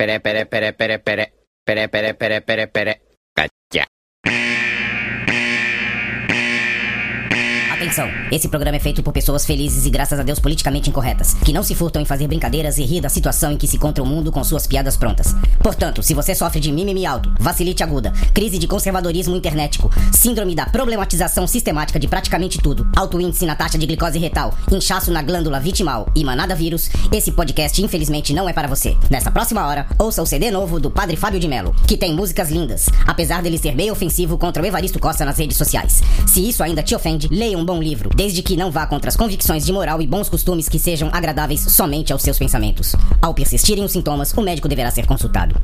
pere, pere, pere, pere, pere. Pere, pere, pere, pere, pere. Atenção, esse programa é feito por pessoas felizes e graças a Deus politicamente incorretas, que não se furtam em fazer brincadeiras e rir da situação em que se encontra o mundo com suas piadas prontas. Portanto, se você sofre de mimimi alto, vacilite aguda, crise de conservadorismo internetico, síndrome da problematização sistemática de praticamente tudo, alto índice na taxa de glicose retal, inchaço na glândula vitimal e manada vírus, esse podcast infelizmente não é para você. Nessa próxima hora, ouça o CD novo do Padre Fábio de Mello, que tem músicas lindas, apesar dele ser meio ofensivo contra o Evaristo Costa nas redes sociais. Se isso ainda te ofende, leia um bom livro, desde que não vá contra as convicções de moral e bons costumes que sejam agradáveis somente aos seus pensamentos. Ao persistirem os sintomas, o médico deverá ser consultado.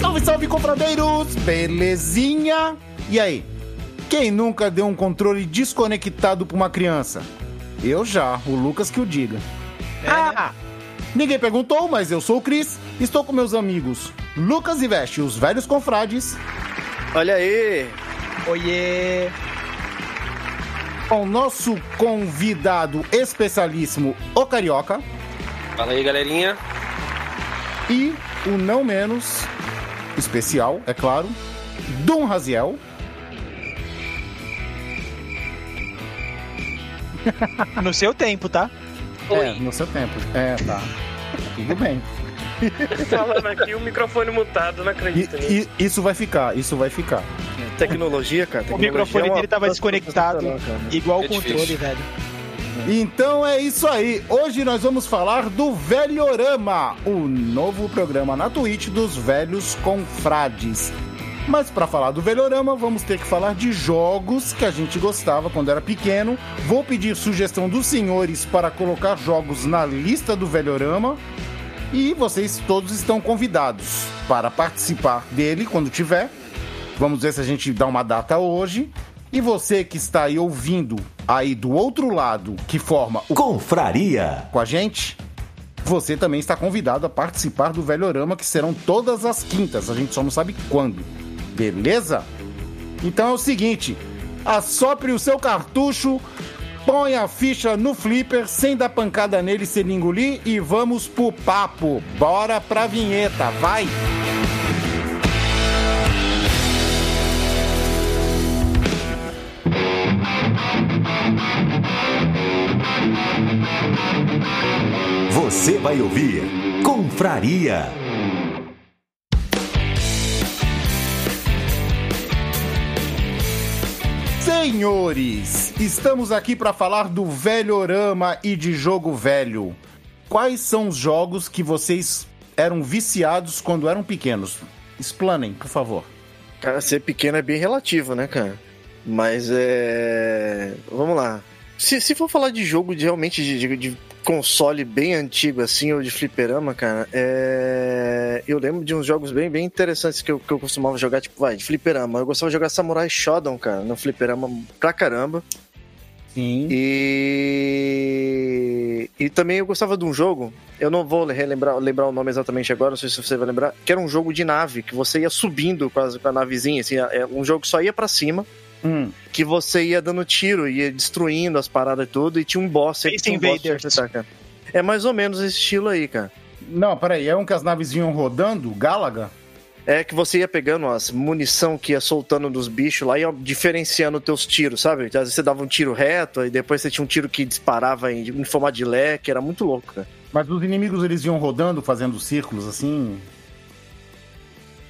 Salve, salve, confradeiros! Belezinha? E aí? Quem nunca deu um controle desconectado pra uma criança? Eu já, o Lucas que o diga. Ah! Ninguém perguntou, mas eu sou o Cris. Estou com meus amigos Lucas e Veste, os velhos confrades, Olha aí! Oiê! com o nosso convidado especialíssimo, o Carioca, Fala aí, galerinha. e o não menos especial, é claro, Dom Raziel. No seu tempo, tá? É, no seu tempo. É, tá. Tudo bem. Falando aqui, o microfone mutado, não E, acredito nisso. e- isso vai ficar, isso vai ficar. Tecnologia, cara. O tecnologia microfone é uma dele tava desconectado, cara. igual o É controle, difícil. velho. Então é isso aí. Hoje nós vamos falar do Velhorama, o novo programa na Twitch dos velhos confrades. Mas para falar do Velhorama, vamos ter que falar de jogos que a gente gostava quando era pequeno. Vou pedir sugestão dos senhores para colocar jogos na lista do Velhorama. E vocês todos estão convidados para participar dele quando tiver. Vamos ver se a gente dá uma data hoje. E você que está aí ouvindo aí do outro lado, que forma o Confraria. com a gente, você também está convidado a participar do Velhorama, que serão todas as quintas. A gente só não sabe quando. Beleza? Então é o seguinte: assopre o seu cartucho, põe a ficha no flipper, sem dar pancada nele se ele engolir e vamos pro papo. Bora pra vinheta, vai! Você vai ouvir Confraria. Senhores, estamos aqui para falar do Velhorama e de jogo velho. Quais são os jogos que vocês eram viciados quando eram pequenos? Explanem, por favor. Cara, ser pequeno é bem relativo, né, cara? Mas é. Vamos lá. Se, se for falar de jogo de, realmente de, de- de console bem antigo, assim, ou de fliperama, cara, é... eu lembro de uns jogos bem, bem interessantes que eu, que eu costumava jogar, tipo, vai, de fliperama. Eu gostava de jogar Samurai Shodown, cara, no fliperama pra caramba. Sim. E... e também eu gostava de um jogo, eu não vou relembrar lembrar o nome exatamente agora, não sei se você vai lembrar, que era um jogo de nave, que você ia subindo com a, com a navezinha, assim, é um jogo que só ia pra cima, Hum. que você ia dando tiro, ia destruindo as paradas e tudo, e tinha um boss aí que Space tinha um boss cara. É mais ou menos esse estilo aí, cara. Não, peraí, é um que as naves vinham rodando, Galaga? É que você ia pegando as munição que ia soltando dos bichos lá e ia diferenciando teus tiros, sabe? Às vezes você dava um tiro reto, aí depois você tinha um tiro que disparava em, em formato de leque, era muito louco, cara. Mas os inimigos eles iam rodando, fazendo círculos assim?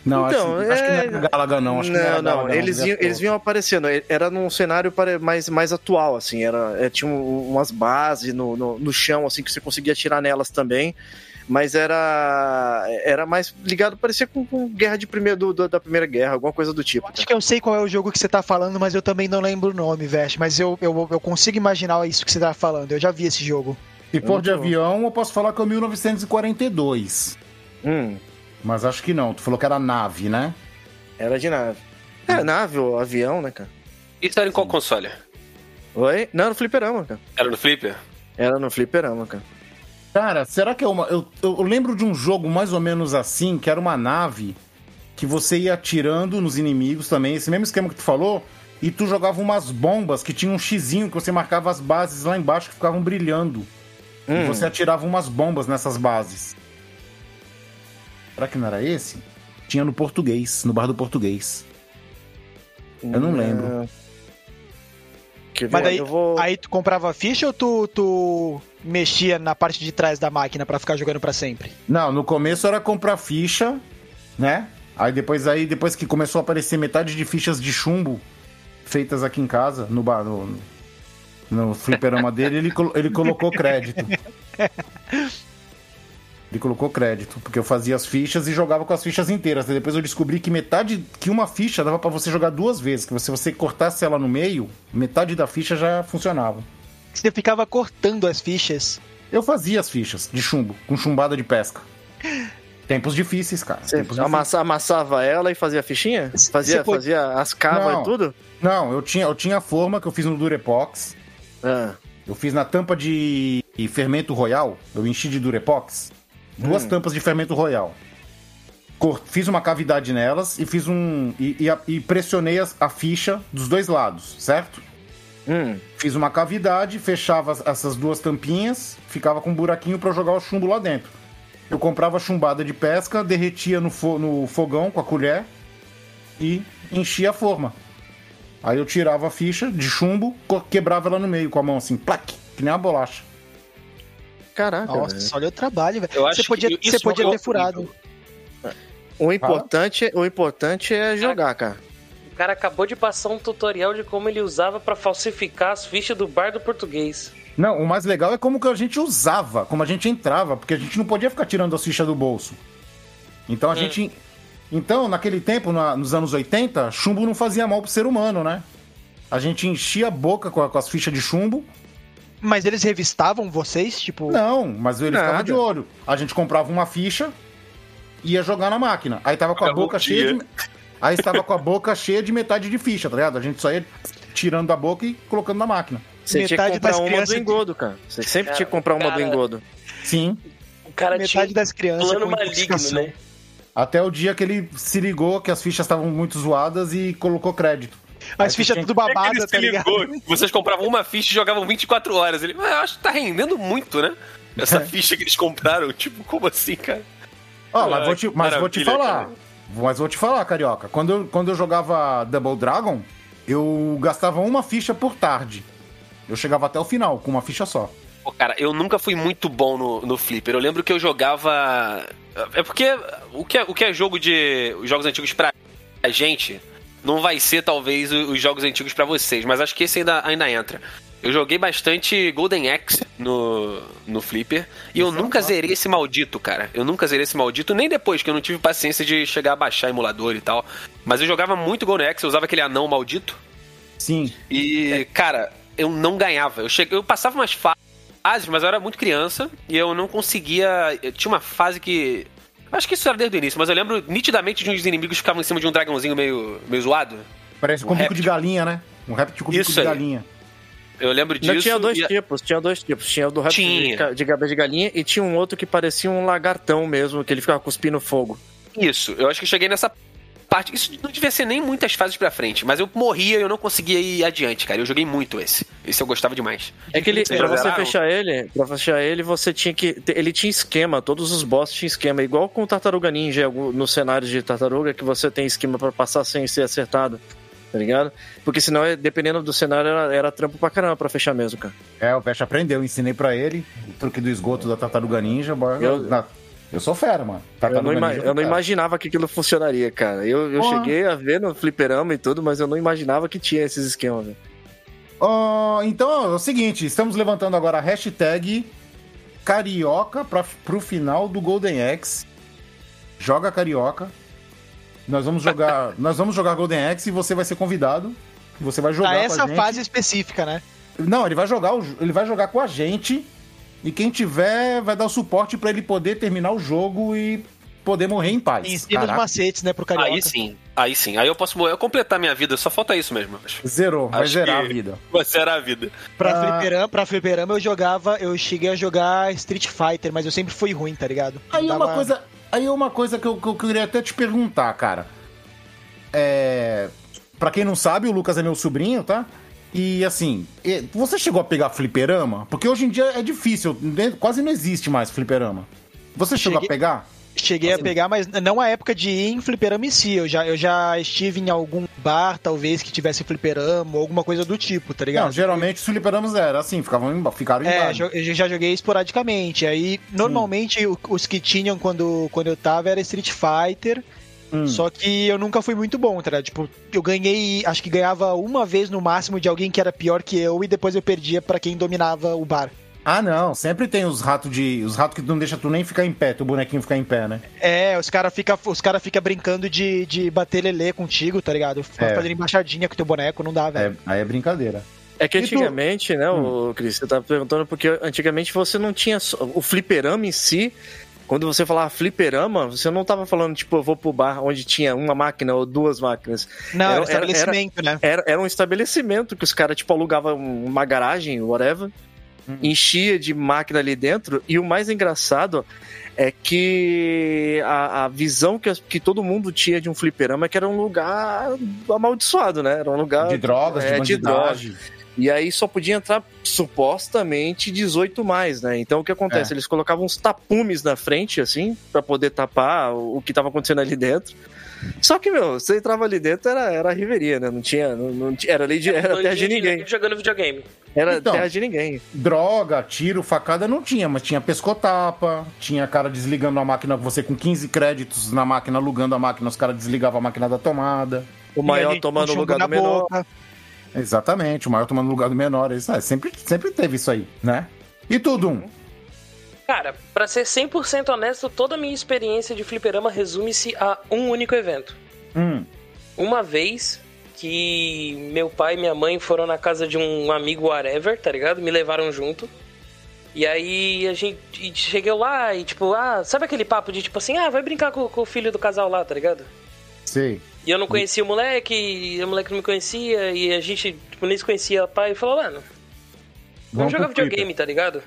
Não, Então, acho, acho que não é- era Galaga, não. Acho que não, não, era não, Galaga, eles, iam, ser eles vinham aparecendo. Era num cenário mais, mais atual, assim. Era, é, tinha um- umas bases no, no, no chão, assim, que você conseguia atirar nelas também. Mas era era mais ligado, parecia com, com guerra de primeiro, do- do- da Primeira Guerra, alguma coisa do tipo. Acho que eu sei qual é o jogo que você tá falando, mas eu também não lembro o nome, Veste. Mas eu, eu, eu consigo imaginar isso que você tá falando. Eu já vi esse jogo. Se for de avião, eu posso falar que é o 1942. Hum, Mas acho que não. Tu falou que era nave, né? era de nave. É, nave ou avião, né, cara? Isso era em qual console? Oi? Não, no fliperama, cara. Era no Flipper? Era no fliperama, cara. Cara, será que é uma. Eu, eu lembro de um jogo mais ou menos assim, que era uma nave que você ia atirando nos inimigos também, esse mesmo esquema que tu falou, e tu jogava umas bombas que tinha um xizinho que você marcava as bases lá embaixo que ficavam brilhando. E Hum. você atirava umas bombas nessas bases. Será que não era esse? Tinha no português, no bar do português. Eu não lembro. Quer ver? Mas daí, eu vou... aí tu comprava ficha ou tu, tu mexia na parte de trás da máquina pra ficar jogando pra sempre? Não, no começo era comprar ficha, né? Aí depois aí depois que começou a aparecer metade de fichas de chumbo feitas aqui em casa, no bar, no, no fliperama dele, ele, ele colocou crédito. Ele colocou crédito, porque eu fazia as fichas e jogava com as fichas inteiras. Aí depois eu descobri que metade, que uma ficha dava pra você jogar duas vezes, que se você cortasse ela no meio, metade da ficha já funcionava. Você ficava cortando as fichas. Eu fazia as fichas de chumbo, com chumbada de pesca. Tempos difíceis, cara. Você Tempos difíceis. amassa- amassava ela e fazia fichinha? Fazia, pode- fazia as cavas e tudo? Não, eu tinha, eu tinha a forma que eu fiz no Durepox. Ah, Eu fiz na tampa de fermento royal. Eu enchi de Durepox. Duas tampas de fermento royal. Fiz uma cavidade nelas e fiz um. E, e a- e pressionei as- a ficha dos dois lados, certo? hum. Fiz uma cavidade, fechava as- essas duas tampinhas, ficava com um buraquinho pra jogar o chumbo lá dentro. Eu comprava chumbada de pesca, derretia no, fo- no fogão com a colher e enchia a forma. Aí eu tirava a ficha de chumbo, quebrava ela no meio com a mão assim, plaque, que nem uma bolacha. Caraca, Nossa, olha o trabalho, velho. Eu acho Você podia, que você podia é ter furado. O importante, o importante é jogar, cara. O cara acabou de passar um tutorial de como ele usava pra falsificar as fichas do bar do português. Não, o mais legal é como que a gente usava, como a gente entrava, porque a gente não podia ficar tirando as fichas do bolso. Então a gente. Então, naquele tempo, na- nos anos 80, chumbo não fazia mal pro ser humano, né? A gente enchia a boca com, a- com as fichas de chumbo. Mas eles revistavam vocês? Tipo, Não, mas ele ficava Nada. de olho. A gente comprava uma ficha, ia jogar na máquina. Aí tava com a Acabou boca cheia de. Aí estava com a boca cheia de metade de ficha, tá ligado? A gente só ia tirando da boca e colocando na máquina. Você tinha que Metade comprar das uma do crianças- engodo, cara. Você sempre Cara, tinha que comprar uma do cara- engodo. Sim. O cara metade tinha das crianças plano maligno, né? Até o dia que ele se ligou que as fichas estavam muito zoadas e colocou crédito. As fichas tinha- tudo É babada, tá ligado? ligou. Vocês compravam uma ficha e jogavam 24 horas. Ele, "Ah, eu acho que tá rendendo muito, né? Essa ficha que eles compraram. Tipo, como assim, cara? Ó, mas Ah, vou te, mas vou te falar. cara. Mas vou te falar, carioca. Quando eu, quando eu jogava Double Dragon, eu gastava uma ficha por tarde. Eu chegava até o final com uma ficha só. Pô, cara, eu nunca fui muito bom no, no Flipper. Eu lembro que eu jogava. É porque o que é, o que é jogo de. Os jogos antigos pra gente não vai ser, talvez, os jogos antigos pra vocês, mas acho que esse ainda, ainda entra. Eu joguei bastante Golden Axe no, no Flipper e eu nunca zerei esse maldito, cara. Eu nunca zerei esse maldito, nem depois, que eu não tive paciência de chegar a baixar emulador e tal. Mas eu jogava muito Golden Axe, eu usava aquele anão maldito. Sim. E, cara, eu não ganhava. Eu, cheguei, eu passava umas fa- fases, mas eu era muito criança e eu não conseguia. Eu tinha uma fase que. Acho que isso era desde o início, mas eu lembro nitidamente de uns inimigos que ficavam em cima de um dragãozinho meio, meio zoado. Parece com Um bico de galinha, né? Um réptil com bico Isso de aí. galinha. Eu lembro disso. Não, tinha dois e- tipos, tinha dois tipos. Tinha o do réptil de, Tinha. de cabeça de galinha e tinha um outro que parecia um lagartão mesmo, que ele ficava cuspindo fogo. Isso, eu acho que cheguei nessa parte. Isso não devia ser nem muitas fases pra frente, mas eu morria e eu não conseguia ir adiante, cara. Eu joguei muito esse. Esse eu gostava demais. É que ele, pra você fechar ele, pra fechar ele, você tinha que. Ele tinha esquema, todos os bosses tinham esquema, igual com o Tartaruga Ninja nos cenários de Tartaruga, que você tem esquema pra passar sem ser acertado. Tá ligado? Porque senão, é- dependendo do cenário, era, era trampo pra caramba pra fechar mesmo, cara. É, o Vesh aprendeu, eu ensinei pra ele o truque do esgoto da tartaruga ninja. bora- Eu- na- eu sou fera, mano. Eu Tartaruga não, ima- eu não imaginava que aquilo funcionaria, cara. Eu, eu Porra. cheguei a ver no fliperama e tudo, mas eu não imaginava que tinha esses esquemas, velho. Ó, então é o seguinte, estamos levantando agora a hashtag carioca pra, pro final do Golden Axe. Joga carioca. Nós vamos jogar, nós vamos jogar Golden Axe e você vai ser convidado. Você vai jogar Pra com a essa gente. fase específica, né? Não, ele vai jogar, ele vai jogar com a gente. E quem tiver vai dar o suporte pra ele poder terminar o jogo e poder morrer em paz. Ensina os macetes, né, pro carioca. Aí sim, aí sim. Aí eu posso morrer, eu completar minha vida, só falta isso mesmo. acho. Zerou, vai Acho zerar a vida. Você era a vida. Pra, Ah. fliperama, pra fliperama eu jogava, eu cheguei a jogar Street Fighter, mas eu sempre fui ruim, tá ligado? Aí Dava- uma coisa, aí uma coisa que eu, que eu queria até te perguntar, cara. É, pra quem não sabe, o Lucas é meu sobrinho, tá? E assim, você chegou a pegar fliperama? Porque hoje em dia é difícil, né? quase não existe mais fliperama. Você chegou Cheguei- a pegar? Cheguei a pegar, mas não a época de ir em fliperama em si. Eu já, eu já estive em algum bar, talvez, que tivesse fliperama ou alguma coisa do tipo, tá ligado? Não, geralmente os fliperamas eram assim, ficavam em, ficaram em É, bar. eu já joguei esporadicamente. Aí, normalmente, o- os que tinham quando, quando eu tava era Street Fighter. Hum. Só que eu nunca fui muito bom, tá ligado? Tipo, eu ganhei, acho que ganhava uma vez no máximo de alguém que era pior que eu e depois eu perdia pra quem dominava o bar. Ah, não, sempre tem os ratos de. Os ratos que não deixam tu nem ficar em pé, teu bonequinho ficar em pé, né? É, os caras ficam os cara fica brincando de, de bater lelê contigo, tá ligado? É. Fazendo embaixadinha com teu boneco, não dá, velho. É, aí é brincadeira. É que E tu? antigamente, né, o Cris, você tá perguntando porque antigamente você não tinha o fliperama em si. Quando você falava fliperama, você não tava falando, tipo, eu vou pro bar onde tinha uma máquina ou duas máquinas. Não, Era- era, estabelecimento, né? Era, era um estabelecimento que os caras, tipo, alugavam uma garagem, whatever, enchia de máquina ali dentro. E o mais engraçado é que a, a visão que, que todo mundo tinha de um fliperama é que era um lugar amaldiçoado, né? Era um lugar De drogas, é, de de bandidagem. E aí só podia entrar supostamente 18 mais, né? Então o que acontece? É. Eles colocavam uns tapumes na frente, assim, pra poder tapar o, que tava acontecendo ali dentro. Só que, meu, você entrava ali dentro, era, era riveria, né? Não tinha. Não, não tinha- era lei de, era terra de ninguém. jogando videogame. Era Então. terra de ninguém. Droga, tiro, facada não tinha, mas tinha pescotapa, tinha cara desligando a máquina, você com 15 créditos na máquina, alugando a máquina, os caras desligavam a máquina da tomada. O a maior tomando o lugar do na menor. boca. Exatamente, o maior tomando lugar do menor. Isso, é, sempre, sempre teve isso aí, né? E tudo um. Cara, pra ser 100% honesto, toda a minha experiência de fliperama resume-se a um único evento. Hum, Uma vez que meu pai e minha mãe foram na casa de um amigo whatever, tá ligado? Me levaram junto. E aí a gente cheguei lá e tipo, ah, sabe aquele papo de tipo assim, ah, vai brincar com, com o filho do casal lá, tá ligado? Sei. E eu não conhecia o moleque, e o moleque não me conhecia, e a gente, tipo, nem se conhecia pai, e falou, mano, vamos jogar pro videogame, tá ligado?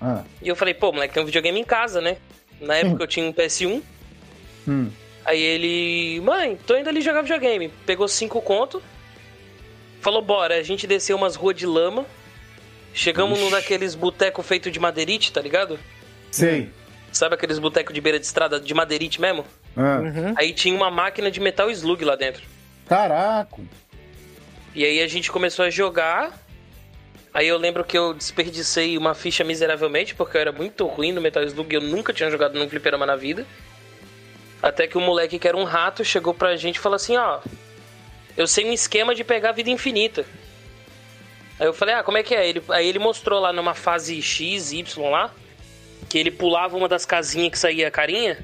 Ah, E eu falei, pô, moleque, tem um videogame em casa, né? Na época eu tinha um PS1. hum. Aí ele, mãe, tô indo ali jogar videogame. Pegou cinco conto. Falou, bora. A gente desceu umas ruas de lama. Chegamos num daqueles boteco feito de madeirite, tá ligado? Sei. Sabe aqueles boteco de beira de estrada de madeirite mesmo? Ah, Uhum. Aí tinha uma máquina de metal slug lá dentro. Caraca. E aí a gente começou a jogar. Aí eu lembro que eu desperdicei uma ficha miseravelmente, porque eu era muito ruim no Metal Slug, eu nunca tinha jogado num fliperama na vida. Até que um moleque que era um rato chegou pra gente e falou assim, ó, eu sei um esquema de pegar a vida infinita. Aí eu falei, ah, como é que é? Ele, aí ele mostrou lá numa fase X, Y lá, que ele pulava uma das casinhas que saía a carinha,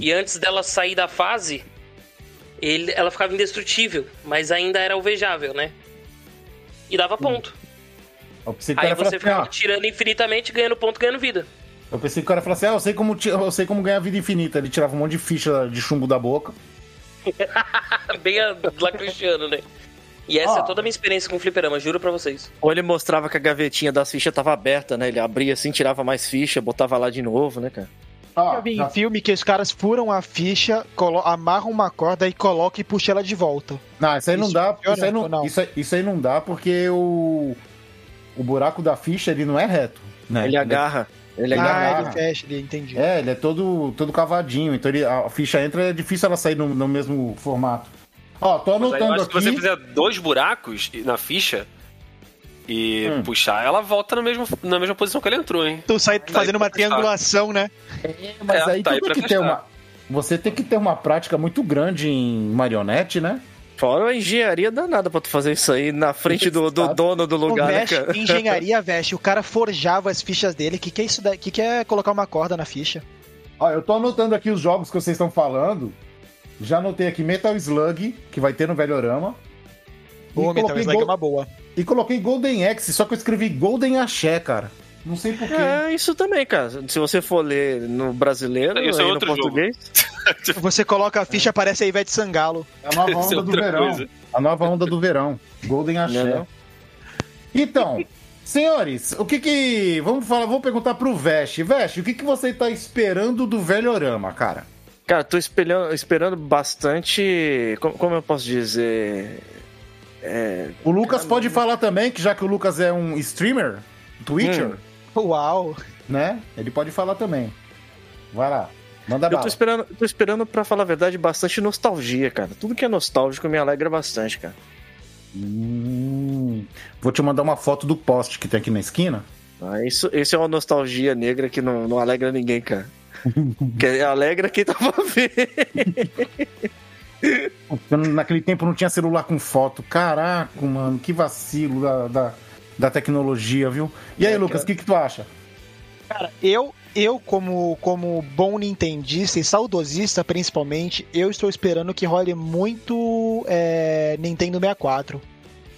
e antes dela sair da fase, ele, ela ficava indestrutível, mas ainda era alvejável, né? E dava ponto. Eu pensei que o Aí você assim, ficava ó, tirando infinitamente, ganhando ponto, ganhando vida. Eu pensei que o cara falou assim, ah, eu sei como, eu sei como ganhar vida infinita. Ele tirava um monte de ficha de chumbo da boca. Bem a, lá Cristiano, né? E essa Ó. é toda a minha experiência com fliperama, juro pra vocês. Ou ele mostrava que a gavetinha das fichas tava aberta, né? Ele abria assim, tirava mais ficha, botava lá de novo, né, cara? Já vi já- em filme que os caras furam a ficha, colo- amarram uma corda e colocam e puxam ela de volta. Não, isso aí não Isso dá. funciona Isso aí não, não? Isso, aí, isso aí não dá porque o. O buraco da ficha ele não é reto. Né? Ele agarra. Ele ah, agarra. ele fecha, ele entendi. É, ele é todo, todo cavadinho. Então ele- a ficha entra, é difícil ela sair no, no mesmo formato. Ó, tô Mas aí eu anotando acho que você aqui. fizer dois buracos na ficha e Hum. puxar, ela volta na mesma, na mesma posição que ele entrou, hein? Tu sai fazendo uma triangulação, né? Mas É, aí tá tu aí tem que ter uma. Você tem que ter uma prática muito grande em marionete, né? Fora a engenharia danada pra tu fazer isso aí na frente do, do dono do O lugar, né, veste, cara? engenharia veste. O cara forjava as fichas dele. Que que é isso daí? Que que é colocar uma corda na ficha? Ó, eu tô anotando aqui os jogos que vocês estão falando. Já anotei aqui Metal Slug, que vai ter no Velhorama. Boa, Metal Slug é Gol- uma boa. E coloquei Golden Axe, só que eu escrevi Golden Axé, cara. Não sei porquê. É, isso também, cara. Se você for ler no brasileiro Isso é no outro jogo. português, Você coloca a ficha, aparece a Ivete Sangalo. É a nova é onda do outra verão. coisa. A nova onda do verão. Golden Axé. Não é não? Então, senhores, o que que. Vamos falar, vou perguntar pro Veste. Veste, o que que você tá esperando do Velhorama, cara? Cara, tô esperando, esperando bastante. Como, como eu posso dizer? É, O Lucas pode falar também, que já que o Lucas é um streamer, Twitcher, Hum. Uau! né? Ele pode falar também. Vai lá, manda eu bala. tô esperando, tô esperando, pra falar a verdade, bastante nostalgia, cara. Tudo que é nostálgico me alegra bastante, cara. Hum, vou te mandar uma foto do poste que tem aqui na esquina. Ah, isso, isso é uma nostalgia negra que não, não alegra ninguém, cara. que alegra quem tava vendo. Naquele tempo não tinha celular com foto. Caraca, mano, que vacilo da, da, da tecnologia, viu? E aí, É, Lucas, o que, que tu acha? Cara, eu, eu como, como bom nintendista e saudosista, principalmente, eu estou esperando que role muito é, Nintendo 64.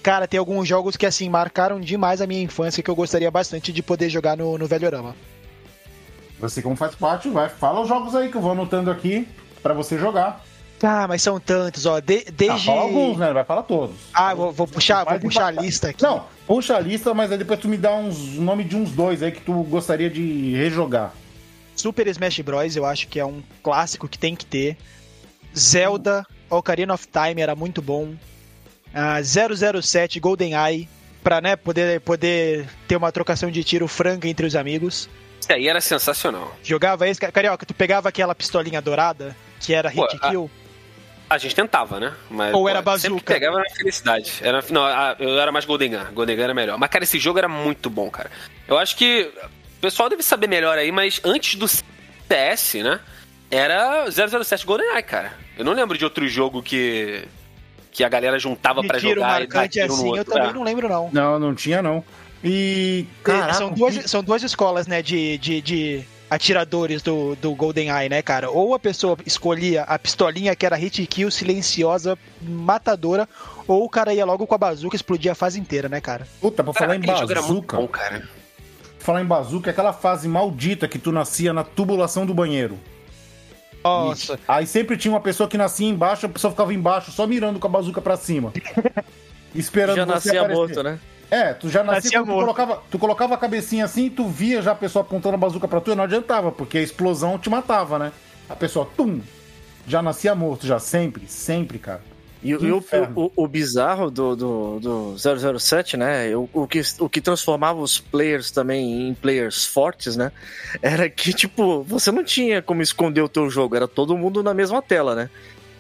Cara, tem alguns jogos que, assim, marcaram demais a minha infância que eu gostaria bastante de poder jogar no, no Velhorama. Você, como faz parte, vai. Fala os jogos aí que eu vou anotando aqui pra você jogar. Ah, mas são tantos, ó. De- Ah, desde. fala alguns, né? Vai falar todos. Ah, vou, vou puxar, vou puxar a lista aqui. Não, puxa a lista, mas aí depois tu me dá uns o nome de uns dois aí que tu gostaria de rejogar. Super Smash Bros. eu acho que é um clássico que tem que ter. Zelda, Ocarina of Time era muito bom. Ah, 007 GoldenEye, pra né, poder, poder ter uma trocação de tiro franca entre os amigos. Isso aí era sensacional. Jogava esse. Carioca, tu pegava aquela pistolinha dourada, que era hit Pô, a- kill. A gente tentava, né? Mas, Ou era Sempre bazuca? pegava na felicidade. Era, não, a- eu era mais Golden Gun. Golden Gun era melhor. Mas, cara, esse jogo era muito bom, cara. Eu acho que o pessoal deve saber melhor aí, mas antes do CS, né? Era 007 GoldenEye, cara. Eu não lembro de outro jogo que que a galera juntava tiro jogar e dar marcante no assim, eu outro. também É. não lembro, não. Não, não tinha não. E. Caraca, são, duas, que- são duas escolas, né, de, de, de atiradores do, do GoldenEye, né, cara? Ou a pessoa escolhia a pistolinha que era hit kill, silenciosa, matadora, ou o cara ia logo com a bazuca e explodia a fase inteira, né, cara? Puta, pra Cara, falar em era muito bazuca. bom, cara. Falar em bazuca é aquela fase maldita que tu nascia na tubulação do banheiro. Nossa. Aí sempre tinha uma pessoa que nascia embaixo, a pessoa ficava embaixo só mirando com a bazuca pra cima. Esperando Já você nascia morto, né? É, tu já nascia, tu morto. colocava, tu colocava a cabecinha assim e tu via já a pessoa apontando a bazuca pra tu e não adiantava, porque a explosão te matava, né? A pessoa, tum, já nascia morto, já, sempre, sempre, cara. E, e o, o, o bizarro do, do, do 007, né? O, o, que, o que transformava os players também em players fortes, né? Era que, tipo, você não tinha como esconder o teu jogo, era todo mundo na mesma tela, né?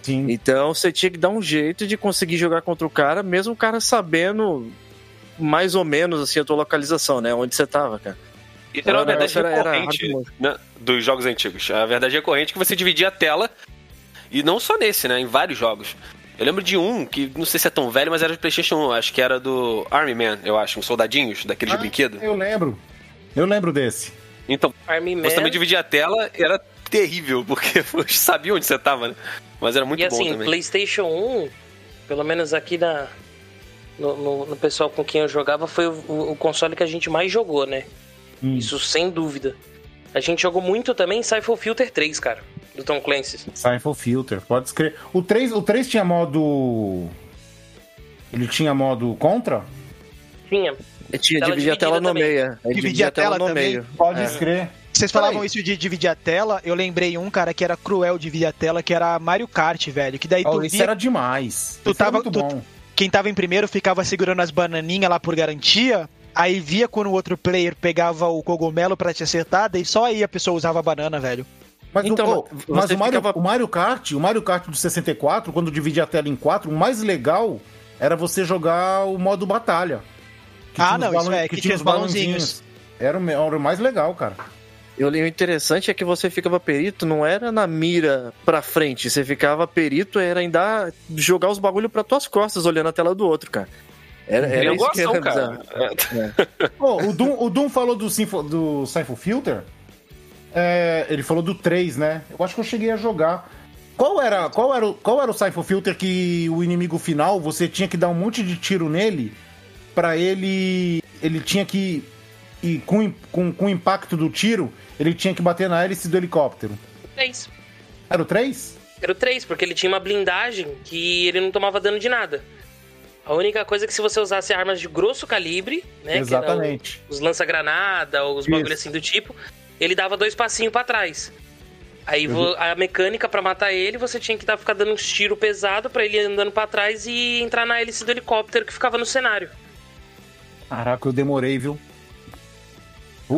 Sim. Então você tinha que dar um jeito de conseguir jogar contra o cara, mesmo o cara sabendo mais ou menos assim a tua localização, né? Onde você tava, cara. Isso era uma Era- verdade era- recorrente né, dos jogos antigos. A verdade recorrente é que você dividia a tela, e não só nesse, né? Em vários jogos. Eu lembro de um que não sei se é tão velho, mas era de PlayStation 1. Acho que era do Army Man, eu acho, uns soldadinhos daquele de Ah, brinquedo. Eu lembro. Eu lembro desse. Então, Army Man. você também dividia a tela, era terrível, porque você sabia onde você tava, né? Mas era muito e bom assim, também. PlayStation 1, pelo menos aqui na, no, no- no pessoal com quem eu jogava, foi o, o- o console que a gente mais jogou, né? Hum. Isso sem dúvida. A gente jogou muito também Cypher Filter 3, cara, do Tom Clancy. Cypher Filter, pode escrever. O 3, o 3 tinha modo. Ele tinha modo contra? Tinha. E tinha Tela dividir a tela no meio. é. Aí Dividir a tela no meio. Pode É. escrever. Vocês Peraí. falavam isso de dividir a tela, eu lembrei um, cara, que era cruel dividir a tela, que era Mario Kart, velho. Que daí tu Oh, isso via era demais. Tu Isso era tava- muito tu- bom. Quem tava em primeiro ficava segurando as bananinhas lá por garantia, aí via quando o outro player pegava o cogumelo pra te acertar, daí só aí a pessoa usava a banana, velho. Mas, Então, o, oh, mas o, Mario, ficava- o Mario Kart, o Mario Kart do 64, quando dividia a tela em quatro, o mais legal era você jogar o modo batalha. Que Ah, tinha os não, isso é, que tinha os balãozinhos. Era o, era o mais legal, cara. E o o interessante é que você ficava perito, não era na mira pra frente, você ficava perito, era ainda jogar os bagulho pra tuas costas, olhando a tela do outro, cara. Era, era Era isso que goção, era cara. É. Pô, o Doom, o Doom falou do, Sinfo, do Cypher Filter. É, ele falou do 3, né? Eu acho que eu cheguei a jogar. Qual era, qual era, o- qual era o Cypher Filter que o inimigo final você tinha que dar um monte de tiro nele pra ele. Ele tinha que. E com, com, com o impacto do tiro, ele tinha que bater na hélice do helicóptero. 3. Era o 3? Era o 3, porque ele tinha uma blindagem que ele não tomava dano de nada. A única coisa é que se você usasse armas de grosso calibre, né? Exatamente. Que eram os lança-granada, ou os bagulho assim do tipo, ele dava dois passinhos pra trás. Aí vo- a mecânica pra matar ele, você tinha que dar, ficar dando uns tiros pesados pra ele ir andando pra trás e entrar na hélice do helicóptero que ficava no cenário. Caraca, eu demorei, viu?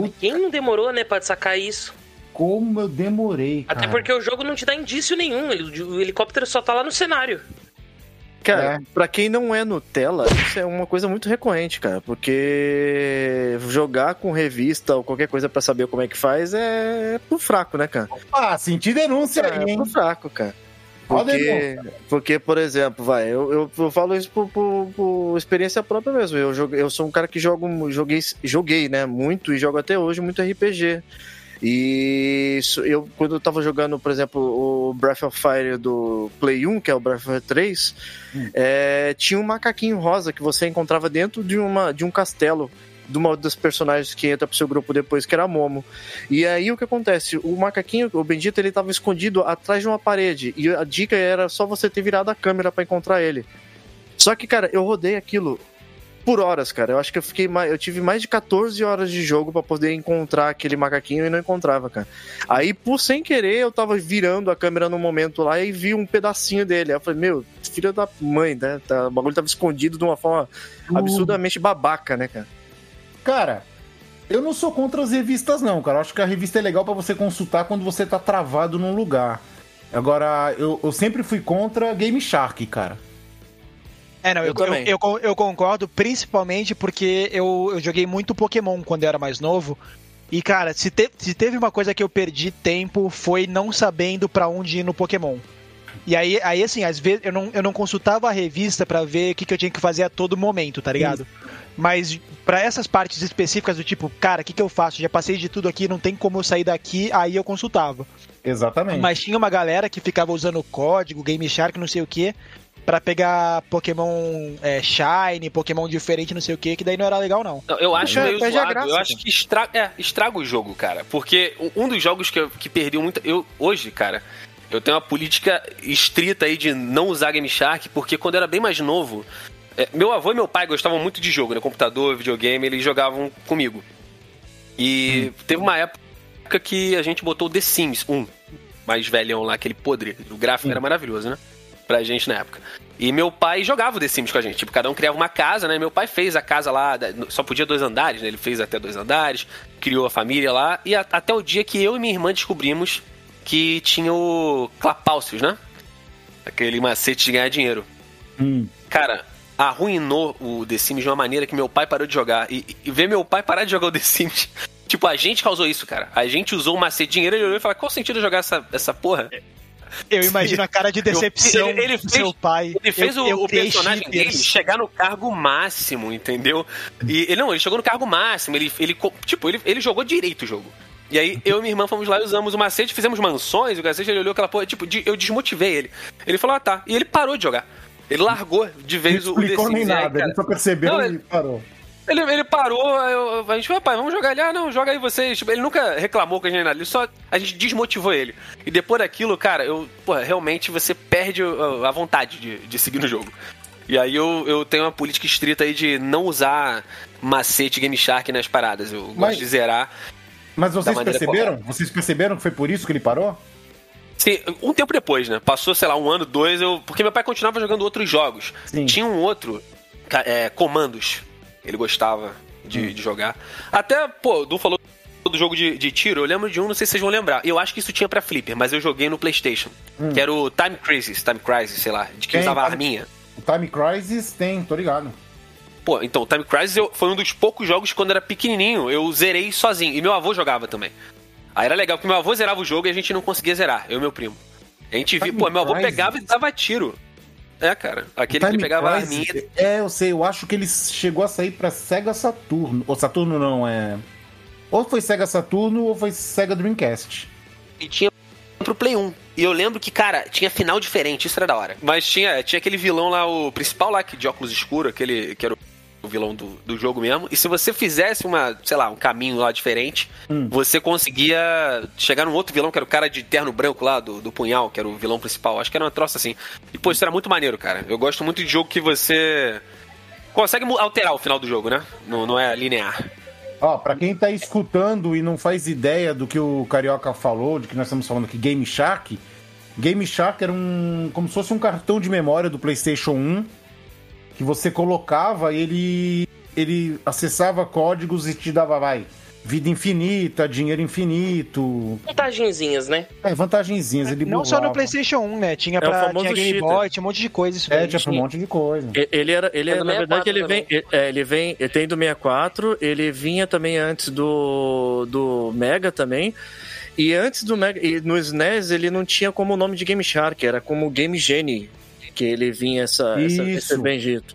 Puta, Quem não demorou, né, pra sacar isso? como eu demorei, cara. Até porque o jogo não te dá indício nenhum, ele- o helicóptero só tá lá no cenário. Cara, É. pra quem não é Nutella, isso é uma coisa muito recorrente, cara. Porque jogar com revista ou qualquer coisa pra saber como é que faz é pro fraco, né, cara? Ah, senti denúncia aí, É hein? pro fraco, cara. Porque, porque, por exemplo, vai, eu, eu, eu falo isso por, por- por experiência própria mesmo. Eu, eu sou um cara que jogo, joguei, joguei, né, muito e jogo até hoje muito RPG. E isso- eu, quando eu tava jogando, por exemplo, o Breath of Fire do Play 1, que é o Breath of Fire 3, é, tinha um macaquinho rosa que você encontrava dentro de, uma, de um castelo de uma das personagens que entra pro seu grupo depois, que era a Momo. E aí o que acontece? O macaquinho, o Bendito, ele tava escondido atrás de uma parede. E a dica era só você ter virado a câmera pra encontrar ele. Só que, cara, eu rodei aquilo por horas, cara. Eu acho que eu fiquei mais, eu tive mais de 14 horas de jogo pra poder encontrar aquele macaquinho e não encontrava, cara. Aí, por sem querer, eu tava virando a câmera no momento lá e vi um pedacinho dele. Aí eu falei, meu, filho da mãe, né? Tá- O bagulho tava escondido de uma forma absurdamente babaca, né, cara? Cara, eu não sou contra as revistas, não, cara. Eu acho que a revista é legal pra você consultar quando você tá travado num lugar. Agora, eu, eu sempre fui contra Game Shark, cara. É, não, Eu eu, eu, também. eu, eu concordo, principalmente porque eu, eu joguei muito Pokémon quando eu era mais novo. E, cara, se, te- se teve uma coisa que eu perdi tempo foi não sabendo pra onde ir no Pokémon. E aí, aí assim, às vezes eu não, eu não consultava a revista pra ver o que, que eu tinha que fazer a todo momento, tá ligado? Mas pra essas partes específicas do tipo, cara, o que, que eu faço? Já passei de tudo aqui, não tem como eu sair daqui, aí eu consultava. Exatamente. Mas tinha uma galera que ficava usando o código, Game Shark, não sei o que, pra pegar Pokémon é, Shine, Pokémon diferente, não sei o que, que daí não era legal, não. Não, eu acho Perde- meio zoado. graça, eu acho que estraga, é, estraga o jogo, cara. Porque um dos jogos que, eu- que perdeu muito. Eu, hoje, cara, eu tenho uma política estrita aí de não usar Game Shark, porque quando eu era bem mais novo, é, meu avô e meu pai gostavam muito de jogo, né? Computador, videogame, eles jogavam comigo. E teve uma época que a gente botou o The Sims 1, mais velhão lá, aquele podre. O gráfico era maravilhoso, né? Pra gente na época. E meu pai jogava o The Sims com a gente. Tipo, cada um criava uma casa, né? Meu pai fez a casa lá, só podia dois andares, né? Ele fez até dois andares, criou a família lá. E a- até o dia que eu e minha irmã descobrimos que tinha o Clapalcios, né? Aquele macete de ganhar dinheiro. Hum. Cara, arruinou o The Sims de uma maneira que meu pai parou de jogar. E, e ver meu pai parar de jogar o The Sims. Tipo, a gente causou isso, cara. A gente usou o macete de dinheiro e ele olhou e falou: qual o sentido de jogar essa, essa porra? Eu imagino a cara de decepção Ele- ele do fez- seu pai. Ele fez Eu- o, eu o personagem dele chegar no cargo máximo, entendeu? E ele não, ele chegou no cargo máximo, ele, ele tipo, ele, ele jogou direito o jogo. E aí eu e minha irmã fomos lá e usamos o macete, fizemos mansões, o cacete, ele olhou aquela porra, tipo, de- eu desmotivei ele. Ele falou, ah tá. E ele parou de jogar. Ele largou de Não vez o, o The nem Sims. E aí, nada, cara, ele só percebeu Não, e ele- parou. ele, ele parou, aí eu- a gente falou, pai, vamos jogar ele. Ah, não, joga aí vocês. Tipo, ele nunca reclamou com a gente nada, ele só. A gente desmotivou ele. E depois daquilo, cara, eu. Pô, realmente você perde a vontade de, de seguir no jogo. E aí eu, eu tenho uma política estrita aí de não usar macete Game Shark nas paradas. Eu Mas- gosto de zerar. Mas vocês perceberam? Vocês perceberam que foi por isso que ele parou? Sim, um tempo depois, né? Passou, sei lá, um ano, dois, eu. Porque meu pai continuava jogando outros jogos. Sim. Tinha um outro, é, Comandos. Ele gostava de, Hum. de jogar. Até, pô, o Du falou do jogo de, de tiro, eu lembro de um, não sei se vocês vão lembrar. Eu acho que isso tinha pra Flipper, mas eu joguei no PlayStation. Que era o Time Crisis, Time Crisis, sei lá, de que Hum. Tem, usava Time- arminha. O Time Crisis tem, tô ligado. Pô, então, Time Crisis eu- foi um dos poucos jogos que quando eu era pequenininho eu zerei sozinho. E meu avô jogava também. Aí era legal, porque meu avô zerava o jogo e a gente não conseguia zerar, eu e meu primo. A gente Time pô, meu avô pegava e dava tiro. É, cara. Aquele que pegava a arminha. É, eu sei, eu acho que ele chegou a sair pra Sega Saturno. Ou Saturno não, é. Ou foi Sega Saturno ou foi Sega Dreamcast. E tinha pro Play 1. E eu lembro que, cara, tinha final diferente, isso era da hora. Mas tinha, tinha aquele vilão lá, o principal lá, que de óculos escuros, aquele que era o vilão do, do jogo mesmo. E se você fizesse uma, sei lá, um caminho lá diferente, Hum. você conseguia chegar num outro vilão, que era o cara de terno branco lá, do, do punhal, que era o vilão principal. Acho que era uma troça assim. E, pô, isso era muito maneiro, cara. Eu gosto muito de jogo que você consegue alterar o final do jogo, né? Não, não é linear. Ó, pra quem tá escutando e não faz ideia do que o Carioca falou, de que nós estamos falando aqui, Game Shark. Game Shark era um. como se fosse um cartão de memória do PlayStation 1 que você colocava ele. ele acessava códigos e te dava, vai, vida infinita, dinheiro infinito. Vantagenzinhas, né? É, vantagenzinhas. Ele Não só no burlava. PlayStation 1, né? Tinha, É o pra, famoso tinha Game cheater. Boy, tinha um monte de coisa isso É, daí. tinha pra um monte de coisa. Ele era, ele É é, do na verdade, 64 ele vem, ele- é, ele vem, ele tem do 64, ele vinha também antes do, do Mega também. E antes do Mega, e no SNES ele não tinha como o nome de Game Shark, era como Game Genie, que ele vinha essa, essa esse bendito.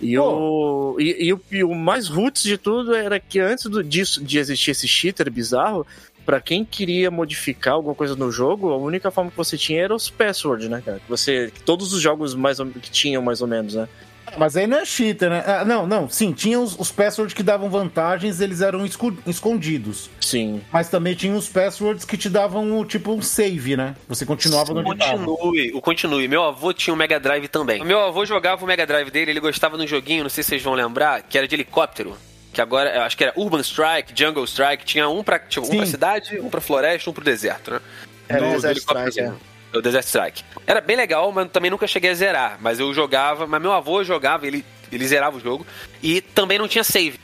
E Pô. o, e, e o, e o mais roots de tudo era que antes do, disso, de existir esse cheater bizarro, Pra quem queria modificar alguma coisa no jogo, a única forma que você tinha era os passwords, né, cara? Você, todos os jogos mais que tinham mais ou menos, né? Mas aí não é cheater, né? Ah, não, não, sim, tinha os, os passwords que davam vantagens, eles eram escu- escondidos. Sim. Mas também tinha os passwords que te davam, tipo, um save, né? Você continuava no. Continue, o continue. Meu avô tinha um Mega Drive também. Meu avô jogava o Mega Drive dele, ele gostava de um joguinho, não sei se vocês vão lembrar, que era de helicóptero. Que agora, eu acho que era Urban Strike, Jungle Strike, tinha um pra, tipo, um pra cidade, um pra floresta, um pro deserto, né? Era Do- o do Desert helicópterozinho. Strike, O Desert Strike. Era bem legal, mas também nunca cheguei a zerar. Mas eu jogava, mas meu avô jogava, ele, ele zerava o jogo. E também não tinha save.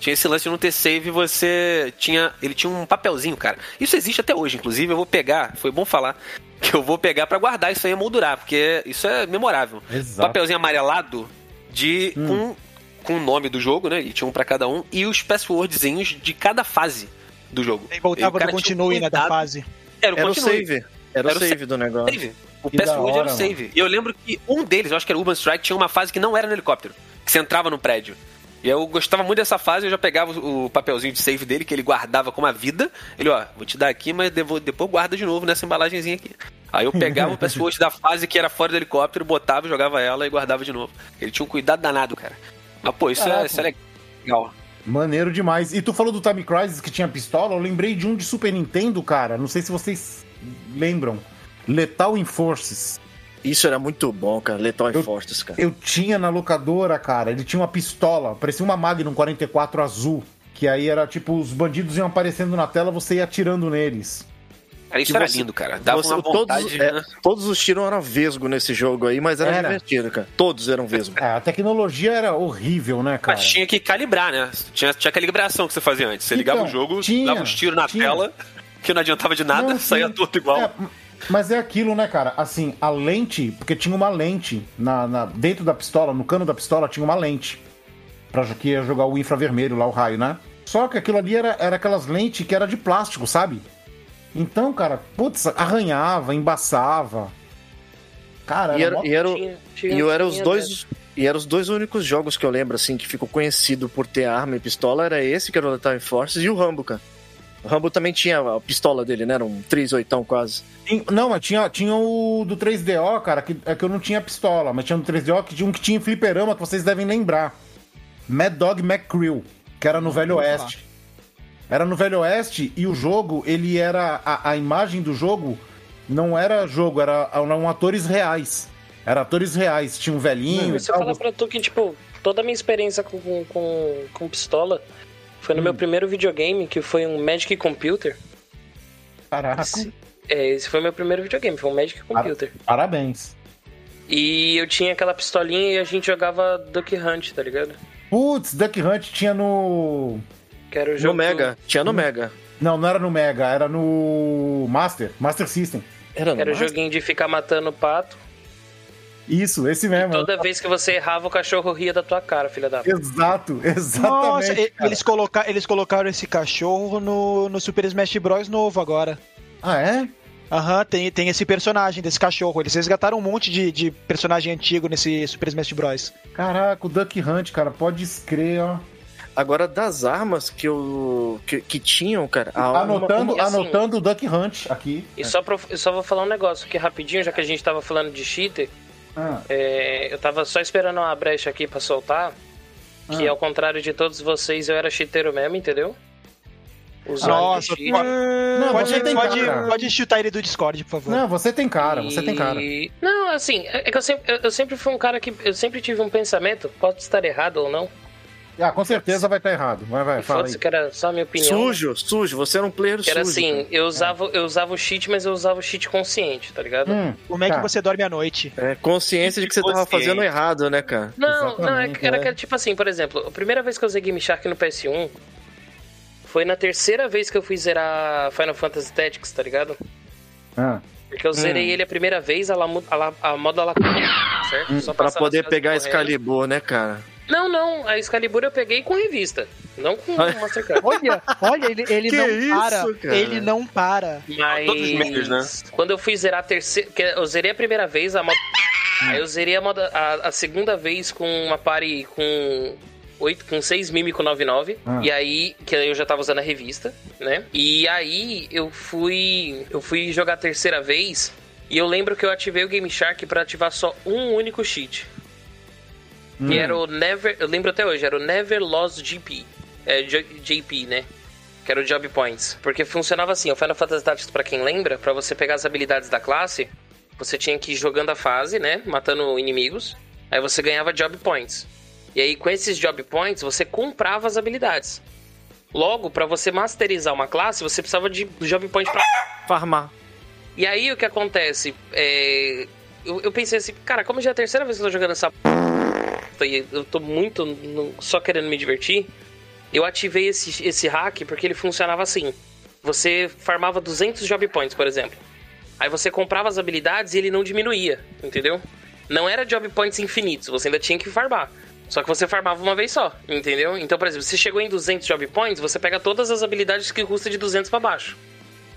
Tinha esse lance de não ter save, você tinha. Ele tinha um papelzinho, cara. Isso existe até hoje, inclusive, eu vou pegar, foi bom falar, que eu vou pegar pra guardar isso aí e moldurar, porque isso é memorável. Exato. Papelzinho amarelado de. com, com o nome do jogo, né? E tinha um pra cada um, e os passwordzinhos de cada fase do jogo. Aí voltava E o cara no continue, né, da cuidado- fase. Era o Era o save. Era, Era o save do negócio. Save. O Que password era o save. E eu lembro que um deles, eu acho que era o Urban Strike, tinha uma fase que não era no helicóptero. Que você entrava no prédio. E eu gostava muito dessa fase, eu já pegava o papelzinho de save dele, que ele guardava com uma vida. Ele, ó, vou te dar aqui, mas devo- depois guarda de novo nessa embalagenzinha aqui. Aí eu pegava o password da fase que era fora do helicóptero, botava, jogava ela e guardava de novo. Ele tinha um cuidado danado, cara. Mas, pô, isso, é, isso é legal. Maneiro demais. E tu falou do Time Crisis que tinha pistola, eu lembrei de um de Super Nintendo, cara. Não sei se vocês lembram. Lethal Enforces. Isso era muito bom, cara. Lethal Eu- Enforces, cara. Eu tinha na locadora, cara, ele tinha uma pistola, parecia uma Magnum 44 azul. Que aí era tipo, os bandidos iam aparecendo na tela, você ia atirando neles. Cara, isso Que era você- lindo, cara. Dava Você- uma vontade, todos, é, né? todos os tiros eram vesgo nesse jogo aí, mas era, Era. divertido, cara. Todos eram vesgo. É, a tecnologia era horrível, né, cara? Mas tinha que calibrar, né? Tinha, tinha calibração que você fazia antes. Você ligava Então, o jogo, tinha, dava uns tiros na tinha. tela, que não adiantava de nada, Não, saía tudo igual. É, mas é aquilo, né, cara? Assim, a lente, porque tinha uma lente na, na- dentro da pistola, no cano da pistola tinha uma lente. Pra que ia jogar o infravermelho lá, o raio, né? Só que aquilo ali era, era aquelas lentes que era de plástico, sabe? Então, cara, putz, arranhava, embaçava. Cara, E era era, mó- e era, o- Tinha- tinha- e eu era os dois. E eram os dois únicos jogos que eu lembro, assim, que ficou conhecido por ter arma e pistola. Era esse, que era o Lethal Enforces, e o Rambo, cara. O Rambo também tinha a pistola dele, né? Era um 38 quase. Não, mas tinha, tinha o do 3DO, cara, que, é que eu não tinha pistola, mas tinha um 3DO que tinha um que tinha em fliperama, que vocês devem lembrar. Mad Dog McCrill, que era no Velho Oeste. Era no Velho Oeste e o jogo, ele era. A, a imagem do jogo não era jogo, era, eram atores reais. Era atores reais, tinha um velhinho e Se eu tal. falar pra tu que, tipo, toda a minha experiência com, com, com pistola foi no Hum. meu primeiro videogame, que foi um Magic Computer. Caraca, Esse, é, esse foi meu primeiro videogame, foi um Magic Computer. parabéns. E eu tinha aquela pistolinha e a gente jogava Duck Hunt, tá ligado? Putz, Duck Hunt tinha no. Que era o No jogo. Mega. Tinha Hum. no Mega. Não, não era no Mega, era no Master, Master System. Era no Era o joguinho de ficar matando o pato. Isso, esse mesmo. Toda vez que você errava, o cachorro ria da tua cara, filha da. Exato, exatamente. Nossa, e- cara. eles, coloca, eles colocaram esse cachorro no, no Super Smash Bros. novo agora. Ah, é? Aham, tem, tem esse personagem desse cachorro. Eles resgataram um monte de, de personagem antigo nesse Super Smash Bros. Caraca, o Duck Hunt, cara, pode escrever, ó. Agora, das armas que eu. que, que tinham, cara. a- Anotando, uma- assim- anotando o Duck Hunt aqui. E só, pra, eu só vou falar um negócio aqui rapidinho, já que a gente tava falando de cheater. Ah, É, eu tava só esperando uma brecha aqui pra soltar. Que Ah. ao contrário de todos vocês, eu era cheateiro mesmo, entendeu? Usando Nossa, cheat. Não, pode, você tem pode, cara. pode chutar ele do Discord, por favor. Não, você tem cara, você tem cara. E- Não, assim, é é que eu sempre, eu, sempre fui um cara que. Eu sempre tive um pensamento, posso estar errado ou não, Ah, com certeza vai estar errado. Vai, vai, fala aí. Que era só a minha opinião. Sujo, sujo. Você era um player Que era sujo. assim, cara. eu usava, eu usava o cheat, mas eu usava o cheat consciente, tá ligado? Hum, Como é que tá. você dorme à noite? É, consciência de que você tava fazendo errado, né, cara? Não, não, é Exatamente, que era é. que era tipo assim, por exemplo, a primeira vez que eu usei Game Shark no PS1 foi na terceira vez que eu fui zerar Final Fantasy Tactics, tá ligado? Ah, Porque eu Hum. zerei ele a primeira vez, a, la, a, la, a moda lá, certo? Só Hum, Pra passava poder pegar. Excalibur, né, cara? Não, não, a Excalibur eu peguei com revista, não com. Mastercard. Olha, olha, ele, ele Que não isso, para. cara? Ele não para. Mas Todos os meios, né? quando eu fui zerar a terceira, que eu zerei a primeira vez a moda, aí eu zerei a, moda, a, a segunda vez com uma party com 8 com 6 mímico 99 Ah. e aí que eu já tava usando a revista, né? E aí eu fui eu fui jogar a terceira vez e eu lembro que eu ativei o Game Shark pra ativar só um único cheat. Que era o Never, eu lembro até hoje, era o Never Lost GP. É, JP, né? Que era o Job Points. Porque funcionava assim, o Final Fantasy Tactics, pra quem lembra, pra você pegar as habilidades da classe, você tinha que ir jogando a fase, né? Matando inimigos. Aí você ganhava Job Points. E aí, com esses Job Points, você comprava as habilidades. Logo, pra você masterizar uma classe, você precisava de Job Points pra Farmar. e aí o que acontece? É, Eu, eu pensei assim, cara, como já é a terceira vez que eu tô jogando essa p... e eu tô muito no- só querendo me divertir, eu ativei esse, esse hack porque ele funcionava assim. Você farmava 200 job points, por exemplo. Aí você comprava as habilidades e ele não diminuía, entendeu? Não era job points infinitos, você ainda tinha que farmar. Só que você farmava uma vez só, entendeu? Então, por exemplo, se chegou em 200 job points, você pega todas as habilidades que custa de 200 pra baixo.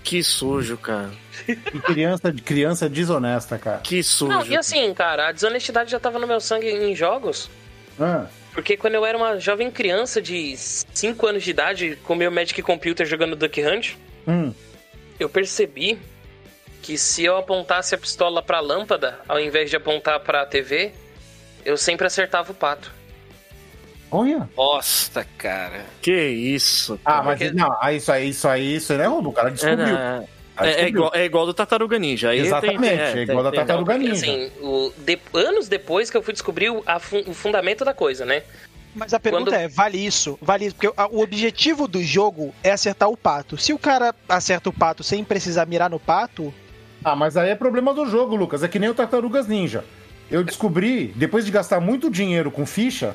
Que sujo, cara. que criança, criança desonesta, cara. Que sujo. Não, e assim, cara, a desonestidade já tava no meu sangue em jogos. Ah, Porque quando eu era uma jovem criança de 5 anos de idade, com meu Magic Computer jogando Duck Hunt, hum. eu percebi que se eu apontasse a pistola pra lâmpada, ao invés de apontar pra TV, eu sempre acertava o pato. Olha. Nossa, cara. Que isso, Ah, cara. mas Porque- não, aí isso aí, isso aí, isso aí não é roubo, o cara É, descobriu. né, Ah, é, é igual, é igual do Tartaruga Ninja. Aí tem- Exatamente, tem- é igual da tem- Tartaruga Porque, Ninja. assim, o- de- anos depois que eu fui descobrir o, a o fundamento da coisa, né? Mas a pergunta Quando- é, vale isso? Vale isso? Porque o objetivo do jogo é acertar o pato. Se o cara acerta o pato sem precisar mirar no pato, Ah, mas aí é problema do jogo, Lucas. É que nem o Tartarugas Ninja. Eu descobri, depois de gastar muito dinheiro com ficha,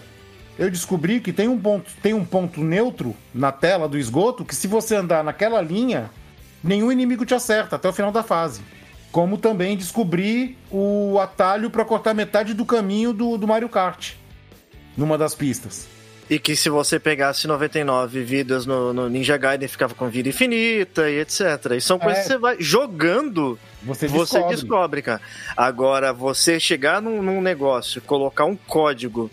eu descobri que tem um ponto, tem um ponto neutro na tela do esgoto que se você andar naquela linha, nenhum inimigo te acerta até o final da fase. Como também descobri o atalho para cortar metade do caminho do, do Mario Kart. Numa das pistas. E que se você pegasse 99 vidas no, no Ninja Gaiden, ficava com vida infinita e etc. E são coisas É. que você vai jogando, Você, você descobre. descobre, cara. Agora, você chegar num, num negócio, colocar um código,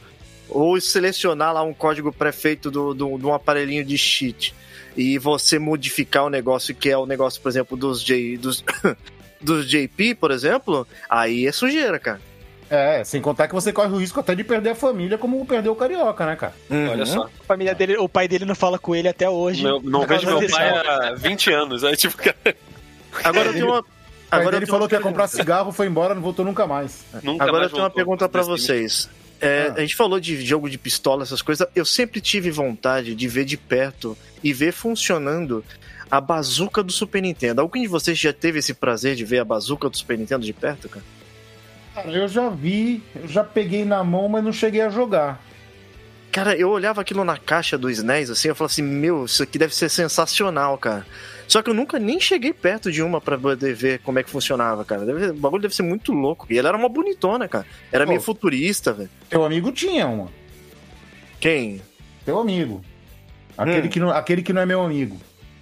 ou selecionar lá um código pré-feito do, do, de um aparelhinho de cheat, e você modificar o negócio que é o negócio, por exemplo, dos, J, dos, dos JP, por exemplo, aí é sujeira, cara. É, sem contar que você corre o risco até de perder a família, como perdeu o Carioca, né, cara? Olha só. a família dele, o pai dele não fala com ele até hoje. Meu- não vejo meu pai há 20 anos. Aí, tipo, cara, Agora eu tenho uma. Agora eu ele falou que ia comprar cigarro, foi embora, não voltou nunca mais. nunca Agora eu mais tenho uma pergunta pra desse vocês. É, Ah. A gente falou de jogo de pistola, essas coisas. Eu sempre tive vontade de ver de perto e ver funcionando a bazuca do Super Nintendo. Algum de vocês já teve esse prazer de ver a bazuca do Super Nintendo de perto, cara? Cara, eu já vi, eu já peguei na mão, mas não cheguei a jogar. Cara, eu olhava aquilo na caixa do SNES assim, eu falava assim: meu, isso aqui deve ser sensacional, cara. Só que eu nunca nem cheguei perto de uma pra poder ver como é que funcionava, cara. Deve- o bagulho deve ser muito louco. E ela era uma bonitona, cara. Era Pô. meio futurista, velho. Teu amigo tinha uma. Quem? Teu amigo. Aquele, Hum. que, não, aquele que não é meu amigo.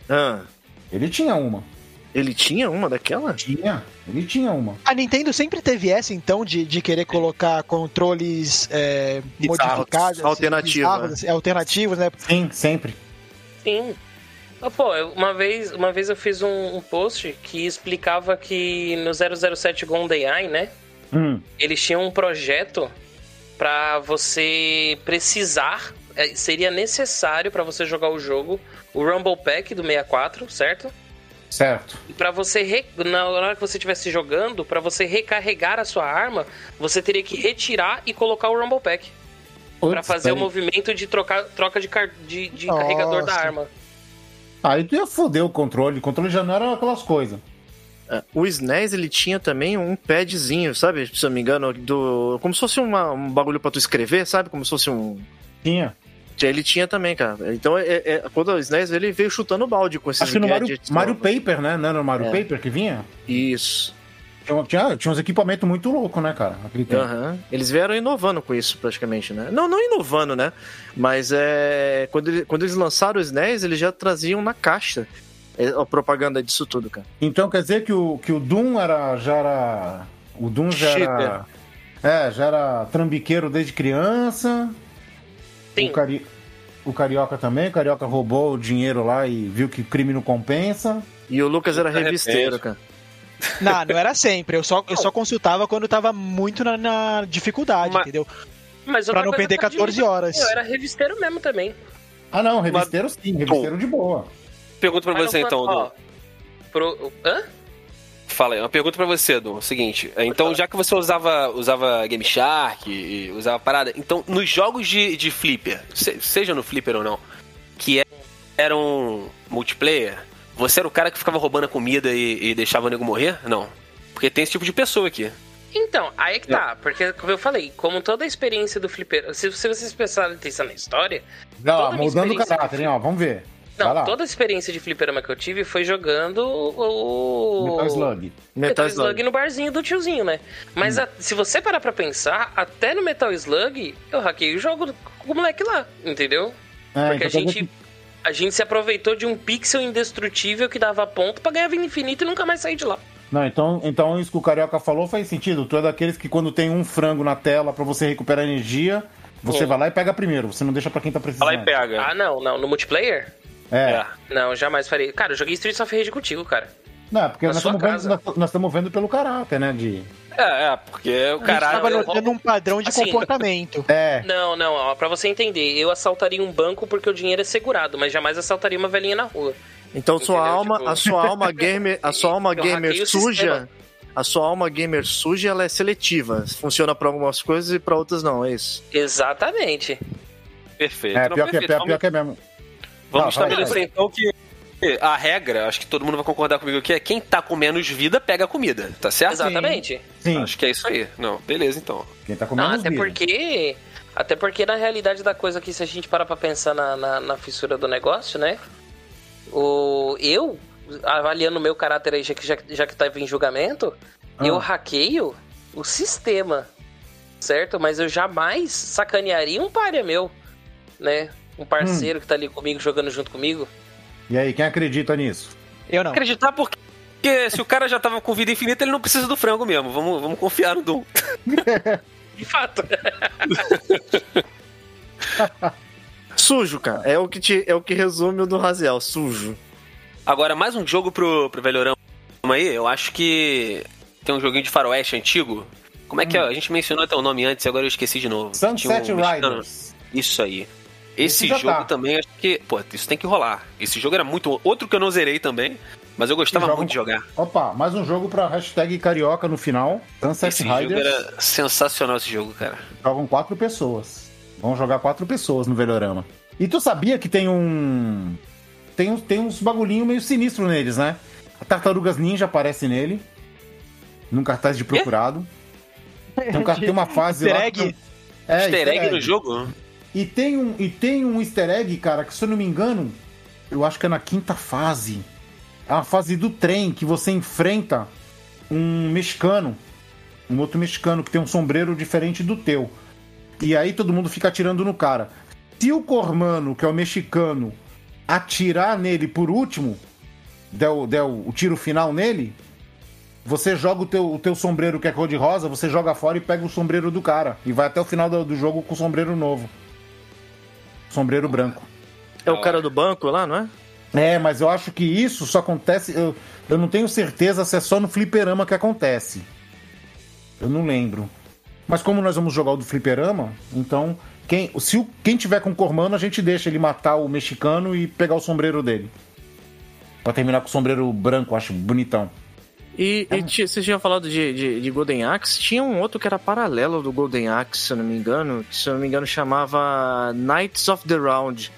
Ah, Ele tinha uma. Ele tinha uma daquela? Tinha. Ele tinha uma. A Nintendo sempre teve essa, então, de, de querer colocar controles é, modificados, assim, alternativos, bizarros, né? assim, alternativos, né? Sim, sempre. Sim. Pô, uma vez, uma vez eu fiz um, um post que explicava que no 007 GoldenEye, né? Hum. Eles tinham um projeto pra você precisar, é, seria necessário pra você jogar o jogo, o Rumble Pack do 64, certo? Certo. E pra você re- na hora que você estivesse jogando, pra você recarregar a sua arma, você teria que retirar e colocar o Rumble Pack. Pra fazer o movimento de trocar, troca de, car- de, de carregador da arma. Aí tu ia foder o controle. O controle já não era aquelas coisas. É, O SNES, ele tinha também um padzinho, sabe? Se eu não me engano, do... como se fosse uma- um bagulho pra tu escrever, sabe? Como se fosse um... Tinha. Ele tinha também, cara. Então, é, é- quando o SNES, ele veio chutando balde com esses Acho que no Mario, Mario. Paper, né? Não era no Mario É. Paper que vinha? Isso. Tinha, tinha, uns equipamentos muito loucos, né, cara? Aham. Eles vieram inovando com isso, praticamente, né? Não, não inovando, né? Mas é. Quando, ele- quando eles lançaram o SNES, eles já traziam na caixa é, a propaganda disso tudo, cara. Então quer dizer que o, que o Doom era, já era. O Doom já era. É, já era trambiqueiro desde criança. Sim. O, cari... o Carioca também. O Carioca roubou o dinheiro lá e viu que crime não compensa. E o Lucas era repente. revisteiro, cara. Não, não era sempre. Eu só, eu só consultava quando tava muito na, na dificuldade, Mas- entendeu? Mas Pra não perder que eu 14 admito, horas. Eu era revisteiro mesmo também. Ah, não, revisteiro sim, revisteiro de boa. Pergunta pra Mas você não então, ó. Pro... Hã? Fala aí, uma pergunta pra você, Dom. Seguinte, então já que você usava, usava Game Shark e e usava parada, então nos jogos de, de flipper, se- seja no flipper ou não, que é- eram multiplayer, você era o cara que ficava roubando a comida e, e deixava o nego morrer? Não. Porque tem esse tipo de pessoa aqui. Então, aí é que tá. Porque, como eu falei, como toda a experiência do flipper... Se, se vocês prestarem atenção na história... Não, mudando o caráter, hein, ó. Vamos ver. Vai Não, lá. toda a experiência de fliperama que eu tive foi jogando o... Metal Slug. Metal Slug no barzinho do tiozinho, né? Mas Hum. a- se você parar pra pensar, até no Metal Slug, eu hackei o jogo com o moleque lá, entendeu? É, Porque a então quer dizer gente, a gente se aproveitou de um pixel indestrutível que dava ponto pra ganhar vida infinita e nunca mais sair de lá. Não, então, então isso que o Carioca falou faz sentido. Tu é daqueles que quando tem um frango na tela pra você recuperar energia, você Sim. vai lá e pega primeiro. Você não deixa pra quem tá precisando. Fala e pega. Ah, não, não. No multiplayer? É. Não, jamais farei. Cara, eu joguei Streets of Rage contigo, cara. Não, é porque Na nós sua estamos, vendo, casa. nós, estamos vendo pelo caráter, né? De... É, é, porque o A gente caralho. tava eu- notando um padrão de assim, comportamento. É. Não, não, ó, pra você entender, eu assaltaria um banco porque o dinheiro é segurado, mas jamais assaltaria uma velhinha na rua. Então sua Entendeu? alma, Tipo- a sua alma gamer, a sua alma Eu gamer suja, a sua alma gamer suja, ela é seletiva. Funciona pra algumas coisas e pra outras não, é isso. Exatamente. Perfeito. É, Não, pior que, é, perfeito. pior, pior que é mesmo. Vamos Ah, vai, estabelecer então que a regra, acho que todo mundo vai concordar comigo aqui, é quem tá com menos vida pega a comida, tá certo? Exatamente. Sim, Acho que é isso aí. Não, beleza então. quem tá com Não, menos até vida. porque. Até porque na realidade da coisa aqui, se a gente parar pra pensar na, na, na fissura do negócio, né? O, eu, avaliando o meu caráter aí, já que, já, já que tava em julgamento, Ah. eu hackeio o sistema. Certo? Mas eu jamais sacanearia um páreo meu, né? Um parceiro que tá ali comigo, jogando junto comigo. E aí, quem acredita nisso? Eu não. Acreditar porque porque se o cara já tava com vida infinita, ele não precisa do frango mesmo. Vamos, vamos confiar no Doom. De fato. Sujo, cara. É o que, te, é o que resume o do Raziel, sujo. Agora, mais um jogo pro, pro Velhorama aí. Eu acho que tem um joguinho de faroeste antigo. Como é que é? A gente mencionou até o nome antes e agora eu esqueci de novo. Sunset um mexicano. Riders. Isso aí. Esse jogo tá. também, acho que. Pô, isso tem que rolar. Esse jogo era muito. Outro que eu não zerei também, mas eu gostava Joga- muito de jogar. Opa, mais um jogo pra hashtag carioca no final. Sunset Esse jogo Riders. era sensacional esse jogo, cara. Jogam quatro pessoas. Vão jogar quatro pessoas no Velorama. E tu sabia que tem um. Tem, uns- tem uns bagulhinho meio sinistro neles, né? A Tartarugas Ninja aparece nele. Num cartaz de procurado. Tem, um, tem uma fase Easter lá. egg? que- É, easter egg no jogo? E tem, um, e tem um easter egg, cara, que se eu não me engano, eu acho que é na quinta fase. É uma fase do trem que você enfrenta um mexicano. Um outro mexicano que tem um sombreiro diferente do teu. E aí todo mundo fica atirando no cara. Se o Cormano, que é o mexicano, atirar nele por último, der, o- der o, tiro final nele, você joga o teu, o teu sombreiro que é cor de rosa, você joga fora e pega o sombreiro do cara. E vai até o final do, do jogo com o sombreiro novo. Sombreiro branco. É o cara do banco lá, não é? É, mas eu acho que isso só acontece. Eu, eu não tenho certeza se é só no fliperama que acontece. Eu não lembro. Mas como nós vamos jogar o do fliperama, então. Quem, se o, quem tiver com o Cormano, a gente deixa ele matar o mexicano e pegar o sombreiro dele. Pra terminar com o sombreiro branco, acho bonitão. E, e ti- vocês tinham falado de, de, de Golden Axe, tinha um outro que era paralelo do Golden Axe, se eu não me engano, que se eu não me engano chamava Knights of the Round.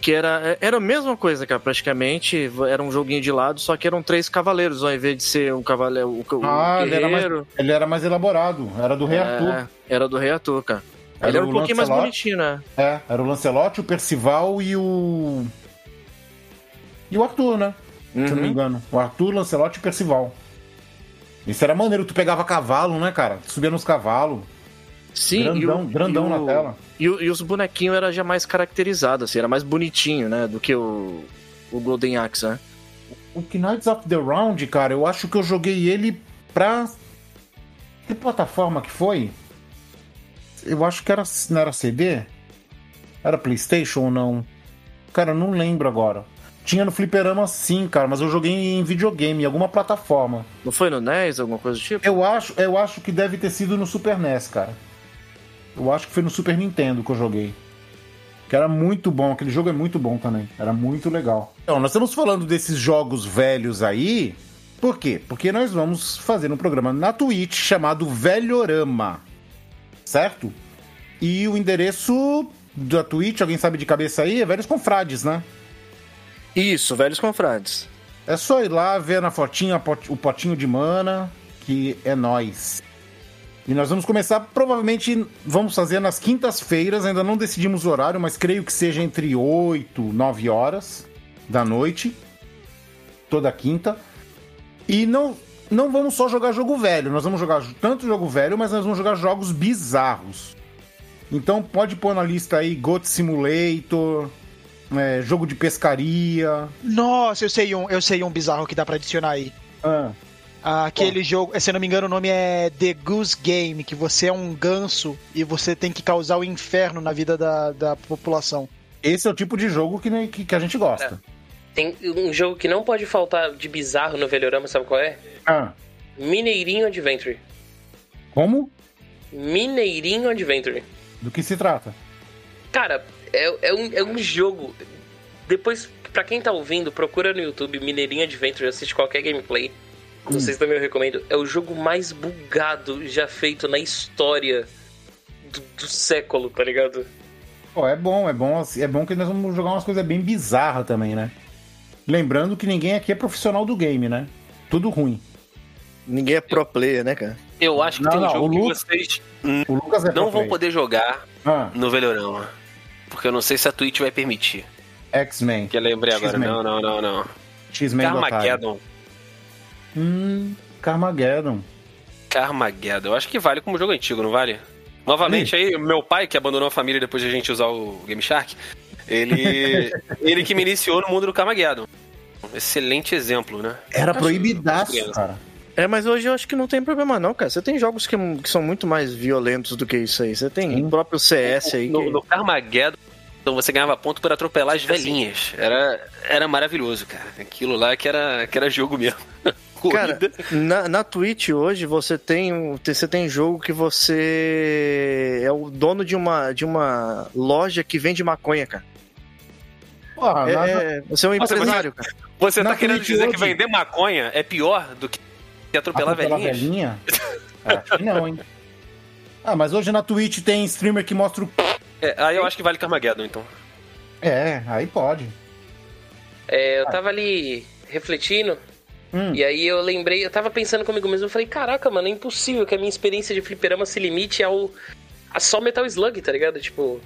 Que era, era a mesma coisa, cara, praticamente. Era um joguinho de lado, só que eram três cavaleiros, ao invés de ser um cavaleiro. O Ah, ele era, mais, guerreiro. ele era mais elaborado. Era do Rei Arthur. É, era do Rei Arthur, cara. Era Ele era um pouquinho mais Lancelot. bonitinho, né? É, era o Lancelot, o Percival e o. E o Arthur, né? Se eu não me Uhum. engano. O Arthur, Lancelot e o Percival. Isso era maneiro, tu pegava cavalo, né, cara? Tu subia nos cavalos. Sim, Grandão, grandão e na tela. E, o- e os bonequinhos era já mais caracterizado, assim, era mais bonitinho, né? Do que o, o Golden Axe, né? O Knights of the Round, cara, eu acho que eu joguei ele pra. Que plataforma que foi? Eu acho que era. Não era CD? Era PlayStation ou não? Cara, eu não lembro agora. Tinha no Fliperama sim, cara, mas eu joguei em videogame, em alguma plataforma. Não foi no NES, alguma coisa do tipo? Eu acho, eu acho que deve ter sido no Super NES, cara. Eu acho que foi no Super Nintendo que eu joguei. Que era muito bom, aquele jogo é muito bom também. Era muito legal. Então, nós estamos falando desses jogos velhos aí. Por quê? Porque nós vamos fazer um programa na Twitch chamado Velhorama. Certo? E o endereço da Twitch, alguém sabe de cabeça aí? É Velhos Confrades, né? Isso, Velhos Confrades. É só ir lá ver na fotinha o potinho de mana, que é nós. E nós vamos começar, provavelmente, vamos fazer nas quintas-feiras, ainda não decidimos o horário, mas creio que seja entre 8 e 9 horas da noite, toda quinta. E não, não vamos só jogar jogo velho, nós vamos jogar tanto jogo velho, mas nós vamos jogar jogos bizarros. Então pode pôr na lista aí Goat Simulator, é, jogo de pescaria. Nossa, eu sei um, eu sei um bizarro que dá pra adicionar aí. Ah, Aquele jogo, se eu não me engano, o nome é The Goose Game, que você é um ganso e você tem que causar o inferno na vida da, da população. esse é o tipo de jogo que, que, que a gente gosta. Tem um jogo que não pode faltar de bizarro no Velhorama, sabe qual é? Ah, Mineirinho Adventure. como? Mineirinho Adventure. Do que se trata? Cara, é, é, um, é um jogo. Depois, pra quem tá ouvindo, procura no YouTube Mineirinho Adventure, assiste qualquer gameplay. Vocês também eu recomendo. É o jogo mais bugado já feito na história do, do século, tá ligado? Pô, é bom, é bom, assim, é bom que nós vamos jogar umas coisas bem bizarras também, né? Lembrando que ninguém aqui é profissional do game, né? Tudo ruim. Ninguém é pro player, né, cara? Eu acho que Não, tem um não, jogo o que vocês O Lucas é não vão poder jogar Ah, no Velhorama. Porque eu não sei se a Twitch vai permitir. X-Men. Que eu lembrei agora. Não, não, não, não. X-Men. Carmageddon. Hum, Carmageddon. Carmageddon. Eu acho que vale como jogo antigo, não vale? Novamente aí, meu pai, que abandonou a família depois de a gente usar o Game Shark, ele, ele que me iniciou no mundo do Carmageddon. Excelente exemplo, né? Era proibidaço, cara. É, mas hoje eu acho que não tem problema não, cara. Você tem jogos que, que são muito mais violentos do que isso aí. Você tem Sim. o próprio CS aí. No, que- no Carmageddon, então você ganhava ponto por atropelar as velhinhas. Era, era maravilhoso, cara. Aquilo lá que era, que era jogo mesmo. Cara, Corrida. na, na Twitch hoje você tem, um- você tem jogo que você é o dono de uma, de uma loja que vende maconha, cara. Porra, É, nada- é, você é um Nossa, empresário, cara. Você Na tá querendo Twitch dizer que hoje- vender maconha é pior do que atropelar atropelar velhinhas? velhinha? Acho que não, hein? Ah, mas hoje na Twitch tem streamer que mostra o... É, aí eu acho que vale Carmageddon, então. É, aí pode. É, eu tava ali refletindo, Hum. e aí eu lembrei, eu tava pensando comigo mesmo, eu falei, caraca, mano, é impossível que a minha experiência de fliperama se limite ao a só Metal Slug, tá ligado? Tipo.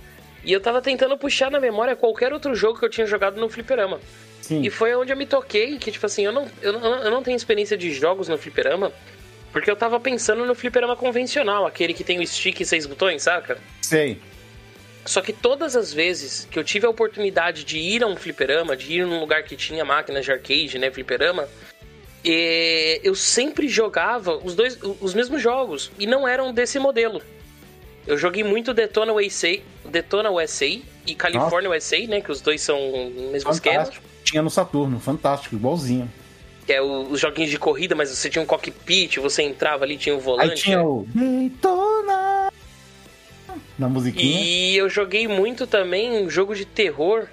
E eu tava tentando puxar na memória qualquer outro jogo que eu tinha jogado no fliperama. Sim. E foi onde eu me toquei, que tipo assim, eu não, eu, não, eu não tenho experiência de jogos no fliperama, porque eu tava pensando no fliperama convencional, aquele que tem o stick e seis botões, saca? Sei. Só que todas as vezes que eu tive a oportunidade de ir a um fliperama, de ir num lugar que tinha máquinas de arcade, né, fliperama, eh, eu sempre jogava os dois, os mesmos jogos e não eram desse modelo. Eu joguei muito Detona USA, Detona USA e California USA, né, que os dois são o mesmo esquema. Tinha no Saturno, fantástico, igualzinho. Que é o- os joguinhos de corrida, mas você tinha um cockpit, você entrava ali, tinha o volante. Aí tinha o... Daytona. Na musiquinha. E eu joguei muito também um jogo de terror,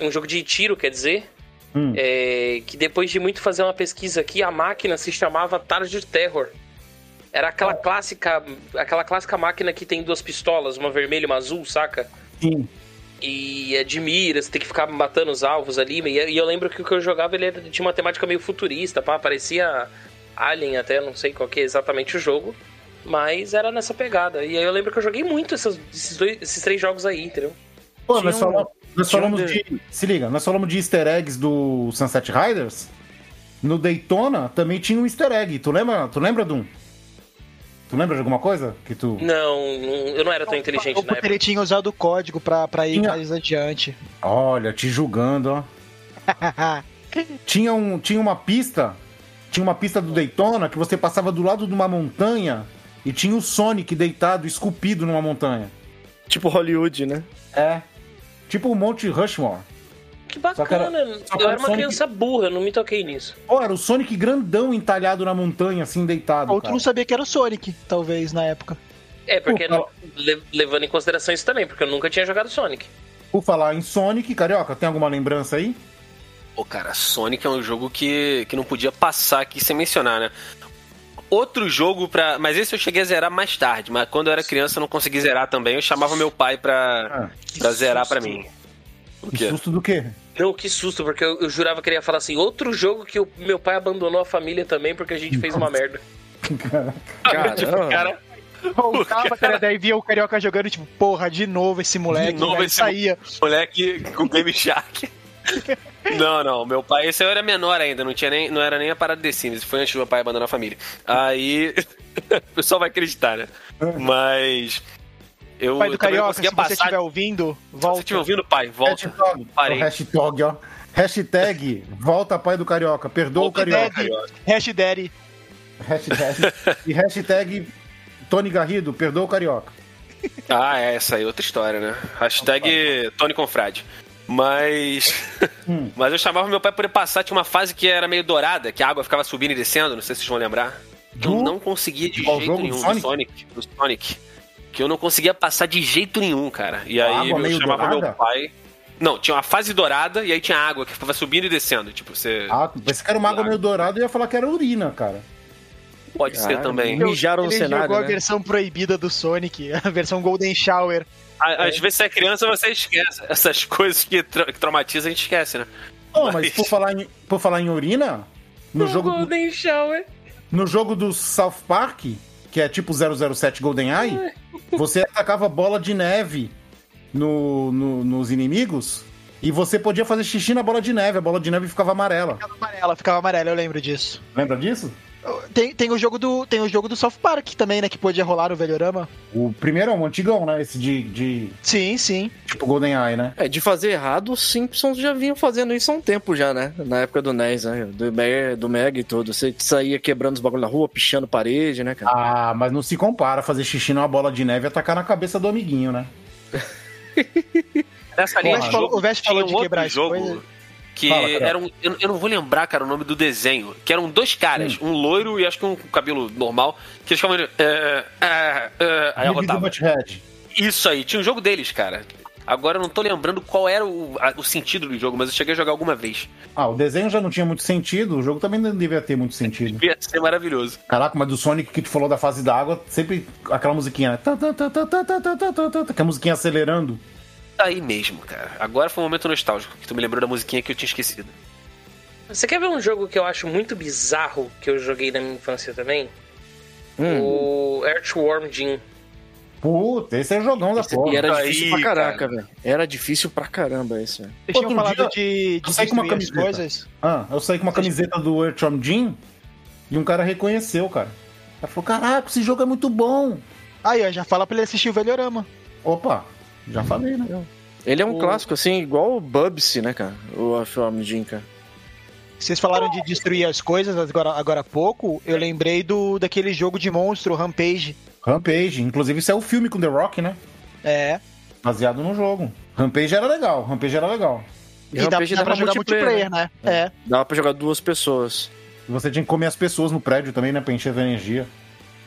um jogo de tiro, quer dizer, Hum. é, que depois de muito fazer uma pesquisa aqui, a máquina se chamava Target Terror. Era aquela clássica, aquela clássica máquina que tem duas pistolas, uma vermelha e uma azul, saca? Sim. E é de mira, você tem que ficar matando os alvos ali. E eu lembro que o que eu jogava ele era- tinha uma temática meio futurista, pá, parecia Alien até, não sei qual que é exatamente o jogo. Mas era nessa pegada. E aí eu lembro que eu joguei muito essas- esses, dois, esses três jogos aí, entendeu? Pô, Tinha nós, um- falamos, nós um falamos de- de. Se liga, nós falamos de easter eggs do Sunset Riders. No Daytona também tinha um easter egg. Tu lembra, tu lembra, Dum? Tu lembra de alguma coisa? Que tu. Não, eu não era tão inteligente Ou na porque época. ele tinha usado o código pra, pra ir Tinha- mais adiante. Olha, te julgando, ó. Tinha, um, tinha uma pista. Tinha uma pista do Daytona que você passava do lado de uma montanha e tinha o Sonic deitado, esculpido numa montanha. Tipo Hollywood, né? É. Tipo o Monte Rushmore. Que Só que era- bacana. só que eu era era uma Sonic- criança burra, não me toquei nisso. Pô, era o Sonic grandão entalhado na montanha, assim, deitado. Ou tu cara. não sabia que era o Sonic, talvez, na época. É, porque levando em consideração isso também, porque eu nunca tinha jogado Sonic. Por falar em Sonic, Carioca, tem alguma lembrança aí? Pô, cara, Sonic é um jogo que, que não podia passar aqui sem mencionar, né? Outro jogo pra. Mas esse eu cheguei a zerar mais tarde, mas quando eu era criança eu não consegui zerar também. Eu chamava meu pai pra, Ah, pra zerar susto. pra mim. O que susto do quê? Não, que susto, porque eu, eu jurava que ele ia falar assim, outro jogo que o meu pai abandonou a família também porque a gente fez uma merda. Caramba. Cara, Voltava, cara, daí via o Carioca jogando, tipo, porra, de novo esse moleque. De novo esse saía. moleque com Game Shark. Não, não, meu pai, esse eu era menor ainda, não tinha nem, não era nem a parada de Sims, foi antes do meu pai abandonar a família. Aí, o pessoal vai acreditar, né? Mas eu Pai do não Carioca, se você passar. estiver ouvindo, Se você volta. estiver ouvindo, pai, volta. Hashtag, Parei. hashtag, ó. Hashtag volta pai do Carioca, perdoa o Carioca. Hashtag, hashtag, Hashtag, e hashtag Tony Garrido, perdoa o Carioca. Ah, é, essa aí é outra história, né? Hashtag Tony Confrade. Mas. Hum. Mas eu chamava meu pai por ele passar, tinha uma fase que era meio dourada, que a água ficava subindo e descendo, não sei se vocês vão lembrar. Que eu Do- não conseguia de Qual jeito jogo? Do nenhum, Sonic? do Sonic. Do Sonic. Que eu não conseguia passar de jeito nenhum, cara. E A aí água eu meio chamava dourada? meu pai. Não, tinha uma fase dourada e aí tinha água que ficava subindo e descendo. Tipo, você. Ah, pensei que era uma água meio dourada e ia falar que era urina, cara. pode ser Ah, também. Mijaram no ele cenário, jogou a né? versão proibida do Sonic, a versão Golden Shower. Á- Às vezes você é criança, você esquece. Essas coisas que, tra que traumatizam, a gente esquece, né? Oh, mas Mas- por falar em, por falar em urina, no jogo, do, Golden Shower. no jogo do South Park, que é tipo 007 GoldenEye, você atacava bola de neve no, no- nos inimigos e você podia fazer xixi na bola de neve. A bola de neve ficava amarela. Ficava amarela, ficava amarela, eu lembro disso. Lembra disso? Tem, tem, o jogo do, tem o jogo do South Park também, né? Que podia rolar no Velhorama. O primeiro é um antigão, né? Esse de, de Sim, sim. tipo GoldenEye, né? É, de fazer errado, os Simpsons já vinham fazendo isso há um tempo já, né? Na época do NES, né? Do, Meg, do Meg e tudo. Você saía quebrando os bagulho na rua, pichando parede, né, cara? Ah, mas não se compara fazer xixi numa bola de neve e atacar na cabeça do amiguinho, né? Nessa O linha Vest de falou, o Vest falou um de outro quebrar jogo coisas. Que Fala, era um, eu, eu, não vou lembrar, cara, o nome do desenho. Que eram dois caras, um loiro e acho que um com cabelo normal, que eles ficavam. Uh, uh, uh, aí arrotava. Isso aí, tinha um jogo deles, cara. Agora eu não tô lembrando qual era o, a, o, sentido do jogo, mas eu cheguei a jogar alguma vez. Ah, o desenho já não tinha muito sentido, o jogo também não devia ter muito sentido. Devia ser maravilhoso. Caraca, mas do Sonic que tu falou da fase da água, sempre aquela musiquinha, né? Que a musiquinha acelerando. Tá Aí mesmo, cara. Agora foi um momento nostálgico, que tu me lembrou da musiquinha que eu tinha esquecido. Você quer ver um jogo que eu acho muito bizarro que eu joguei na minha infância também? Hum. O Earthworm Jim. Puta, esse é o jogão da porra. E era Aí, difícil pra caraca, cara. velho. Era difícil pra caramba esse, velho. Vocês tinham falado dia, de, de eu saí com uma camiseta. coisas. Ah, eu saí com uma camiseta do Earthworm Jim e um cara reconheceu, cara. Ele falou, caraca, esse jogo é muito bom. Aí, ó, já fala pra ele assistir o Velhorama. Opa, já falei, né? Ele é um O- clássico, assim, igual o Bubsy, né, cara? O cara. Vocês falaram de destruir as coisas agora, agora há pouco. Eu lembrei do daquele jogo de monstro, Rampage. Rampage, inclusive isso é o filme com The Rock, né? É. Baseado no jogo. Rampage era legal, Rampage era legal. E E, dá, Rampage dá pra jogar multiplayer, multiplayer, né? É. Dava pra jogar duas pessoas. E você tinha que comer as pessoas no prédio também, né? Pra encher de energia.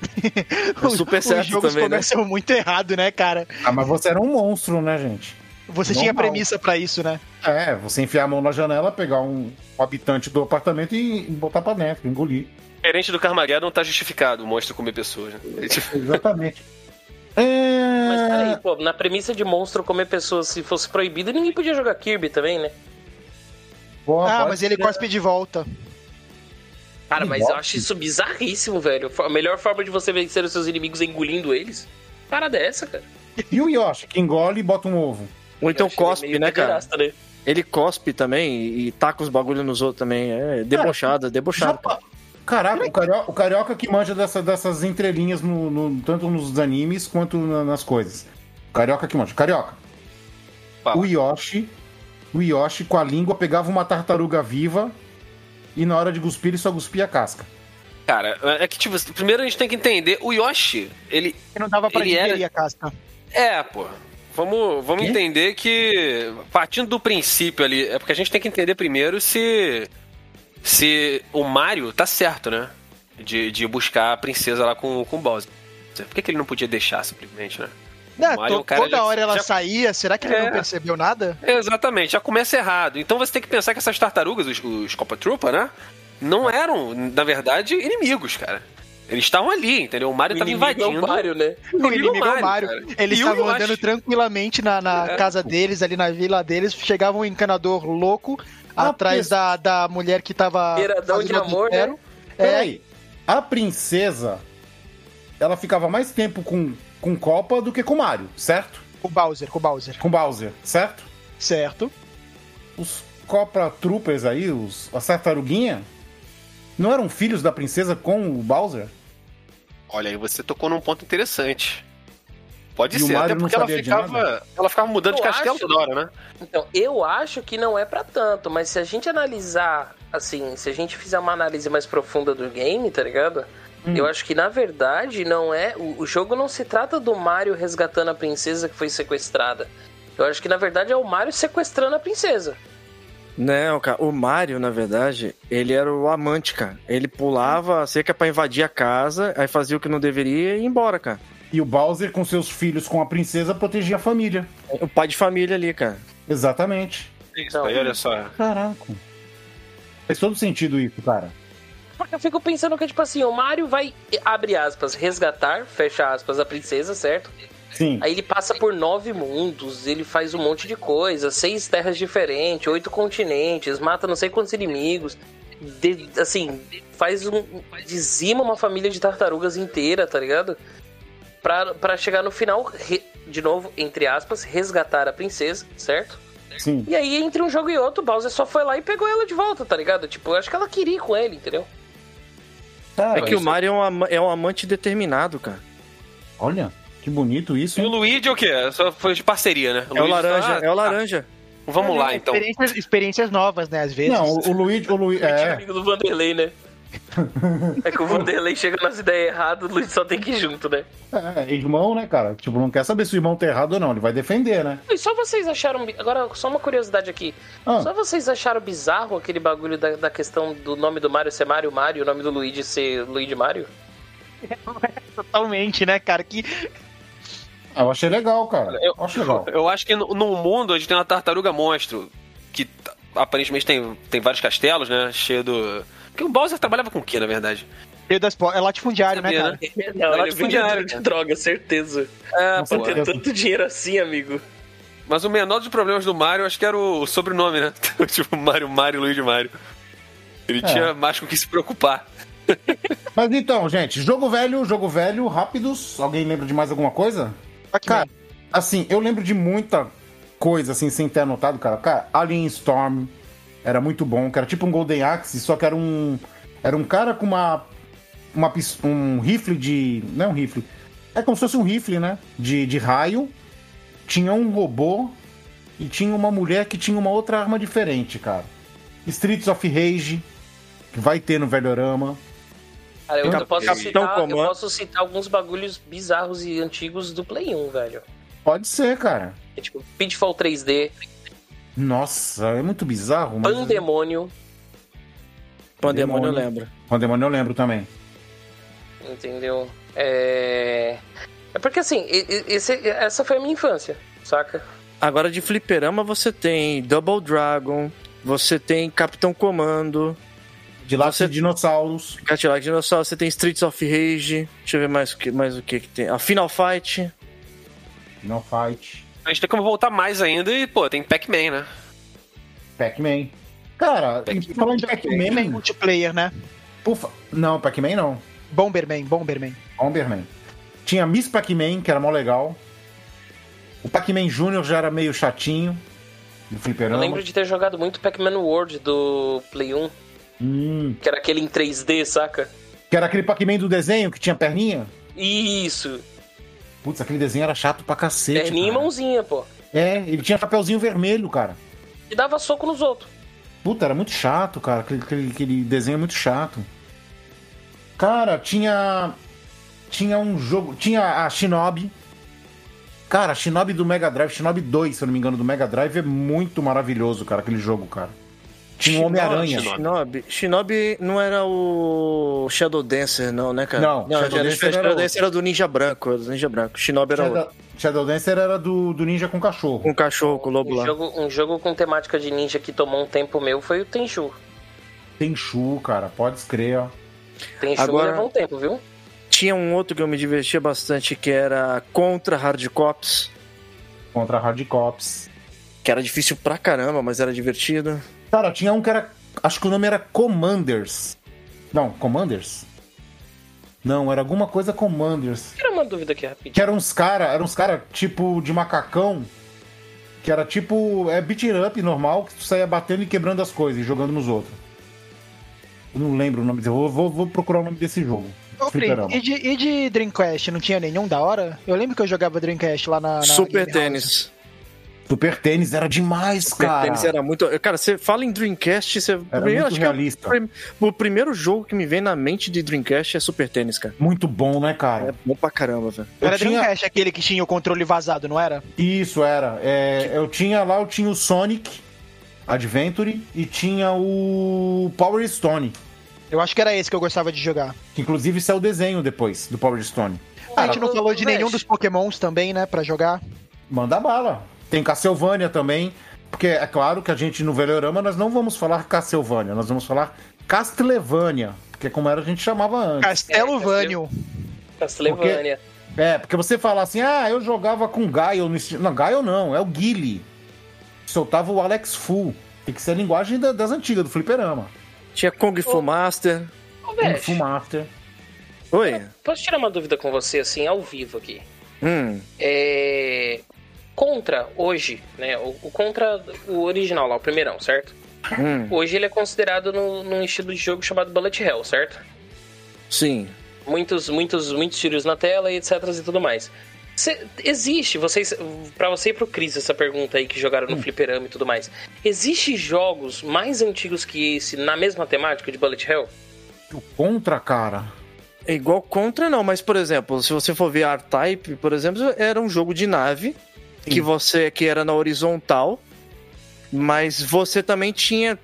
É super Os jogos também, né? começam muito errado, né, cara? Ah, mas você era um monstro, né, gente? Você tinha Normal. premissa pra isso, né? É, você enfiar a mão na janela, pegar um, um habitante do apartamento e, e botar pra dentro, engolir. Diferente do Carmageddon, tá justificado o monstro comer pessoas. Né? Exatamente. É... Mas peraí, pô, na premissa de monstro comer pessoas, se fosse proibido, ninguém podia jogar Kirby também, né? Pô, ah, mas ele cospe de volta. Cara, mas eu acho isso bizarríssimo, velho. A melhor forma de você vencer os seus inimigos é engolindo eles. Cara dessa, cara. E o Yoshi, que engole e bota um ovo. Ou então cospe, né, cara? né? Ele cospe também e, taca os bagulhos nos outros também. É debochado, é Já debochado. pa- Caraca, o carioca, o carioca que manja dessa- dessas entrelinhas, no, no- tanto nos animes quanto na- nas coisas. O carioca que manja. Carioca. Fala. O Yoshi, o Yoshi com a língua pegava uma tartaruga viva e na hora de cuspir ele só cuspia a casca. Cara, é que, tipo, primeiro a gente tem que entender, o Yoshi, ele... Que não dava pra Ele digerir era- a casca. É, pô. Vamos, vamos Quê? entender que, partindo do princípio ali, é porque a gente tem que entender primeiro se se o Mario tá certo, né? De, de buscar a princesa lá com, com o Bowser. Por que, que ele não podia deixar simplesmente, né? Não, Mario é to- cara toda de- hora ela já- saía, será que ele É. não percebeu nada? Exatamente, já começa errado. Então você tem que pensar que essas tartarugas, os, os Copa Troopa, né? Não eram, na verdade, inimigos, cara. Eles estavam ali, entendeu? O Mario O tava inimigo é invadindo. o Mario, né? O inimigo é o Mario, Mario. cara. Eles E o estavam andando tranquilamente na, na É. casa deles, ali na vila deles. Chegava um encanador louco Ah, atrás da, da mulher que tava. Beiradão de amor, né? É, Peraí, a princesa, ela ficava mais tempo com, com Copa do que com Mario, certo? com o Bowser, com o Bowser. Com Bowser, certo? Certo. Os Copa Troopers aí, os, as tartaruguinha, não eram filhos da princesa com o Bowser? Olha aí, você tocou num ponto interessante. Pode E ser, até porque ela de ficava, ela ficava mudando de Eu castelo acho- toda hora, né? Então, eu acho que não é pra tanto, mas se a gente analisar, assim, se a gente fizer uma análise mais profunda do game, tá ligado? Hum. Eu acho que na verdade não é. O, o jogo não se trata do Mario resgatando a princesa que foi sequestrada. Eu acho que na verdade é o Mario sequestrando a princesa. Não, cara, o Mario, na verdade, ele era o amante, cara. Ele pulava a cerca pra invadir a casa, aí fazia o que não deveria e ia embora, cara. E o Bowser com seus filhos com a princesa protegia a família. O pai de família ali, cara. Exatamente. Isso Não. aí, olha só. Caraca. Faz todo sentido isso, cara. Porque eu fico pensando que, tipo assim, o Mario vai, abre aspas, resgatar, fecha aspas, a princesa, certo? Sim. Aí ele passa por nove mundos, ele faz um monte de coisa, seis terras diferentes, oito continentes, mata não sei quantos inimigos. de- assim, faz um. dizima uma família de tartarugas inteira, tá ligado? Pra, pra chegar no final, re- de novo, entre aspas, resgatar a princesa, certo? Sim. E aí, entre um jogo e outro, o Bowser só foi lá e pegou ela de volta, tá ligado? Tipo, eu acho que ela queria ir com ele, entendeu? Cara, É que o Mario é um, é um amante determinado, cara. olha, que bonito isso. E o? Luigi é o quê? Só foi de parceria, né? É o Luigi laranja, fala, ah, é o laranja. tá, vamos lá, então. Experiências, experiências novas, né? Às vezes. Não, o, o Luigi. O Luigi É. é, amigo do Vanderlei, né? é que o Vanderlei chega nas ideias erradas, o Luiz só tem que ir junto, né? é, irmão, né, cara? Tipo, não quer saber se o irmão tá errado ou não. Ele vai defender, né? E só vocês acharam. Agora, só uma curiosidade aqui. Ah. Só vocês acharam bizarro aquele bagulho da, da questão do nome do Mario ser Mario Mario e o nome do Luigi ser Luigi Mario? Totalmente, né, cara? Que Ah, eu achei legal, cara. Eu- Eu acho legal. Eu acho que no, no mundo a gente tem uma tartaruga monstro que aparentemente tem, tem vários castelos, né? Cheio do. Porque o Bowser trabalhava com o que, na verdade? Meio das é latifundiário, né, Sabia, cara? né? Não, Ele ele foi vendia diário, de né? droga, certeza. É, Nossa, pô. Tem eu- tanto dinheiro assim, amigo. Mas o menor dos problemas do Mario, acho que era o sobrenome, né? tipo, Mario, Mario, Luigi Mario. Ele É. tinha mais com o que se preocupar. Mas então, gente, jogo velho, jogo velho, rápidos. Alguém lembra de mais alguma coisa? Pac-Man. Cara, assim, eu lembro de muita coisa, assim, sem ter anotado, cara. Cara, Alien Storm era muito bom, que era tipo um Golden Axe, só que era um. Era um cara com uma. uma um rifle de. Não é um rifle. É como se fosse um rifle, né? De, de raio. Tinha um robô e tinha uma mulher que tinha uma outra arma diferente, cara. Streets of Rage, que vai ter no Velhorama. Cara, eu, eu posso citar, eu Comando. posso citar alguns bagulhos bizarros e antigos do Play 1, velho. Pode ser, cara. É tipo Pitfall 3D, Nossa, é muito bizarro. Mas... Pandemônio, Pandemônio eu lembro. Pandemônio eu lembro também. entendeu? É. É porque assim, esse- essa foi a minha infância, saca? Agora de fliperama você tem Double Dragon, você tem Capitão Comando, De lá Você- de dinossauros. Cadillac Dinossauro, você tem Streets of Rage, deixa eu ver mais o que, mais o que, que tem. A Final Fight. Não fight. A gente tem como voltar mais ainda e, pô, tem Pac-Man, né? Pac-Man. Cara, Pac- falando de Pac-Man multiplayer, né? por fa- Não, Pac-Man não. Bomberman, Bomberman. Bomberman. Tinha Miss Pac-Man, que era mó legal. O Pac-Man Jr. já era meio chatinho. Do Eu fliperama. lembro de ter jogado muito Pac-Man World do Play 1, Hum, que era aquele em 3D, saca? que era aquele Pac-Man do desenho que tinha perninha. Isso, Putz, aquele desenho era chato pra cacete. perninha e mãozinha, pô. É, ele tinha chapeuzinho vermelho, cara. E dava soco nos outros. Puta, era muito chato, cara. Aquele, aquele, aquele desenho é muito chato. Cara, tinha. Tinha um jogo. Tinha a Shinobi. Cara, a Shinobi do Mega Drive, Shinobi 2, se eu não me engano, do Mega Drive é muito maravilhoso, cara, aquele jogo, cara. Tinha o Homem-Aranha. Shinobi. Shinobi. Shinobi não era o Shadow Dancer, não, né, cara? Não, Shadow, Shadow Dancer, Dancer era Shadow outro. Dancer era do Ninja Branco, era do Ninja Branco. Shinobi era outro. Shadow, Shadow Dancer era do, do Ninja com cachorro. Com o cachorro, com lobo Um lá. jogo, um jogo com temática de ninja que tomou um tempo meu foi o Tenchu. Tenchu, cara, pode escrever, ó. Tenchu Agora- levou um tempo, viu? Tinha um outro que eu me divertia bastante, que era Contra Hard Cops, Contra Hard Cops. que era difícil pra caramba, mas era divertido. Cara, tinha um que era. Acho que o nome era Commanders. Não, Commanders? Não, era alguma coisa Commanders. Tira uma dúvida aqui rapidinho. Que eram uns cara, eram uns cara tipo de macacão. Que era tipo. É beat up normal, que tu saía batendo e quebrando as coisas e jogando nos outros. Eu não lembro o nome desse. Vou, vou, vou procurar o nome desse jogo. Ô, e de, e de Dreamcast, não tinha nenhum da hora? Eu lembro que eu jogava Dreamcast lá na. na Super Game House. Tênis. Super Tênis era demais, Super cara. Tênis era muito. Cara, você fala em Dreamcast, você. Era primeiro, muito é o realista. prim- o primeiro jogo que me vem na mente de Dreamcast é Super Tênis, cara. Muito bom, né, cara? É bom pra caramba, velho. Era tinha- Dreamcast aquele que tinha o controle vazado, não era? Isso era. É, eu tinha lá, eu tinha o Sonic Adventure e tinha o Power Stone. Eu acho que era esse que eu gostava de jogar. Que inclusive saiu o desenho depois do Power Stone. a gente não falou de nenhum dos Pokémons também, né, pra jogar. Manda bala. Tem Castlevania também. Porque é claro que a gente no Velorama nós não vamos falar Castlevania, nós vamos falar Castlevania. Porque é como era a gente chamava antes. Castelo É, Vânio. Castlevania. É, porque você fala assim, ah, eu jogava com Gaio no estilo. Não, Gaio não, é o Guile. Soltava o Alex Fu. Tem que ser a linguagem da- das antigas, do Fliperama. Tinha Kung Fu Master. Ô, Kung Fu Master. Oi. posso tirar uma dúvida com você, assim, ao vivo aqui? Hum. É... Contra, hoje, né? O, o Contra, o original lá, o primeirão, certo? Hum. Hoje ele é considerado no, num estilo de jogo chamado Bullet Hell, certo? Sim. Muitos, muitos, muitos tiros na tela e etc e tudo mais. Cê- existe, vocês, para você e pro Cris essa pergunta aí que jogaram no fliperama e tudo mais. Existe jogos mais antigos que esse na mesma temática de Bullet Hell? O Contra, cara. É igual Contra, não, mas por exemplo, se você for ver R-Type, por exemplo, era um jogo de nave que você que era na horizontal, mas você também tinha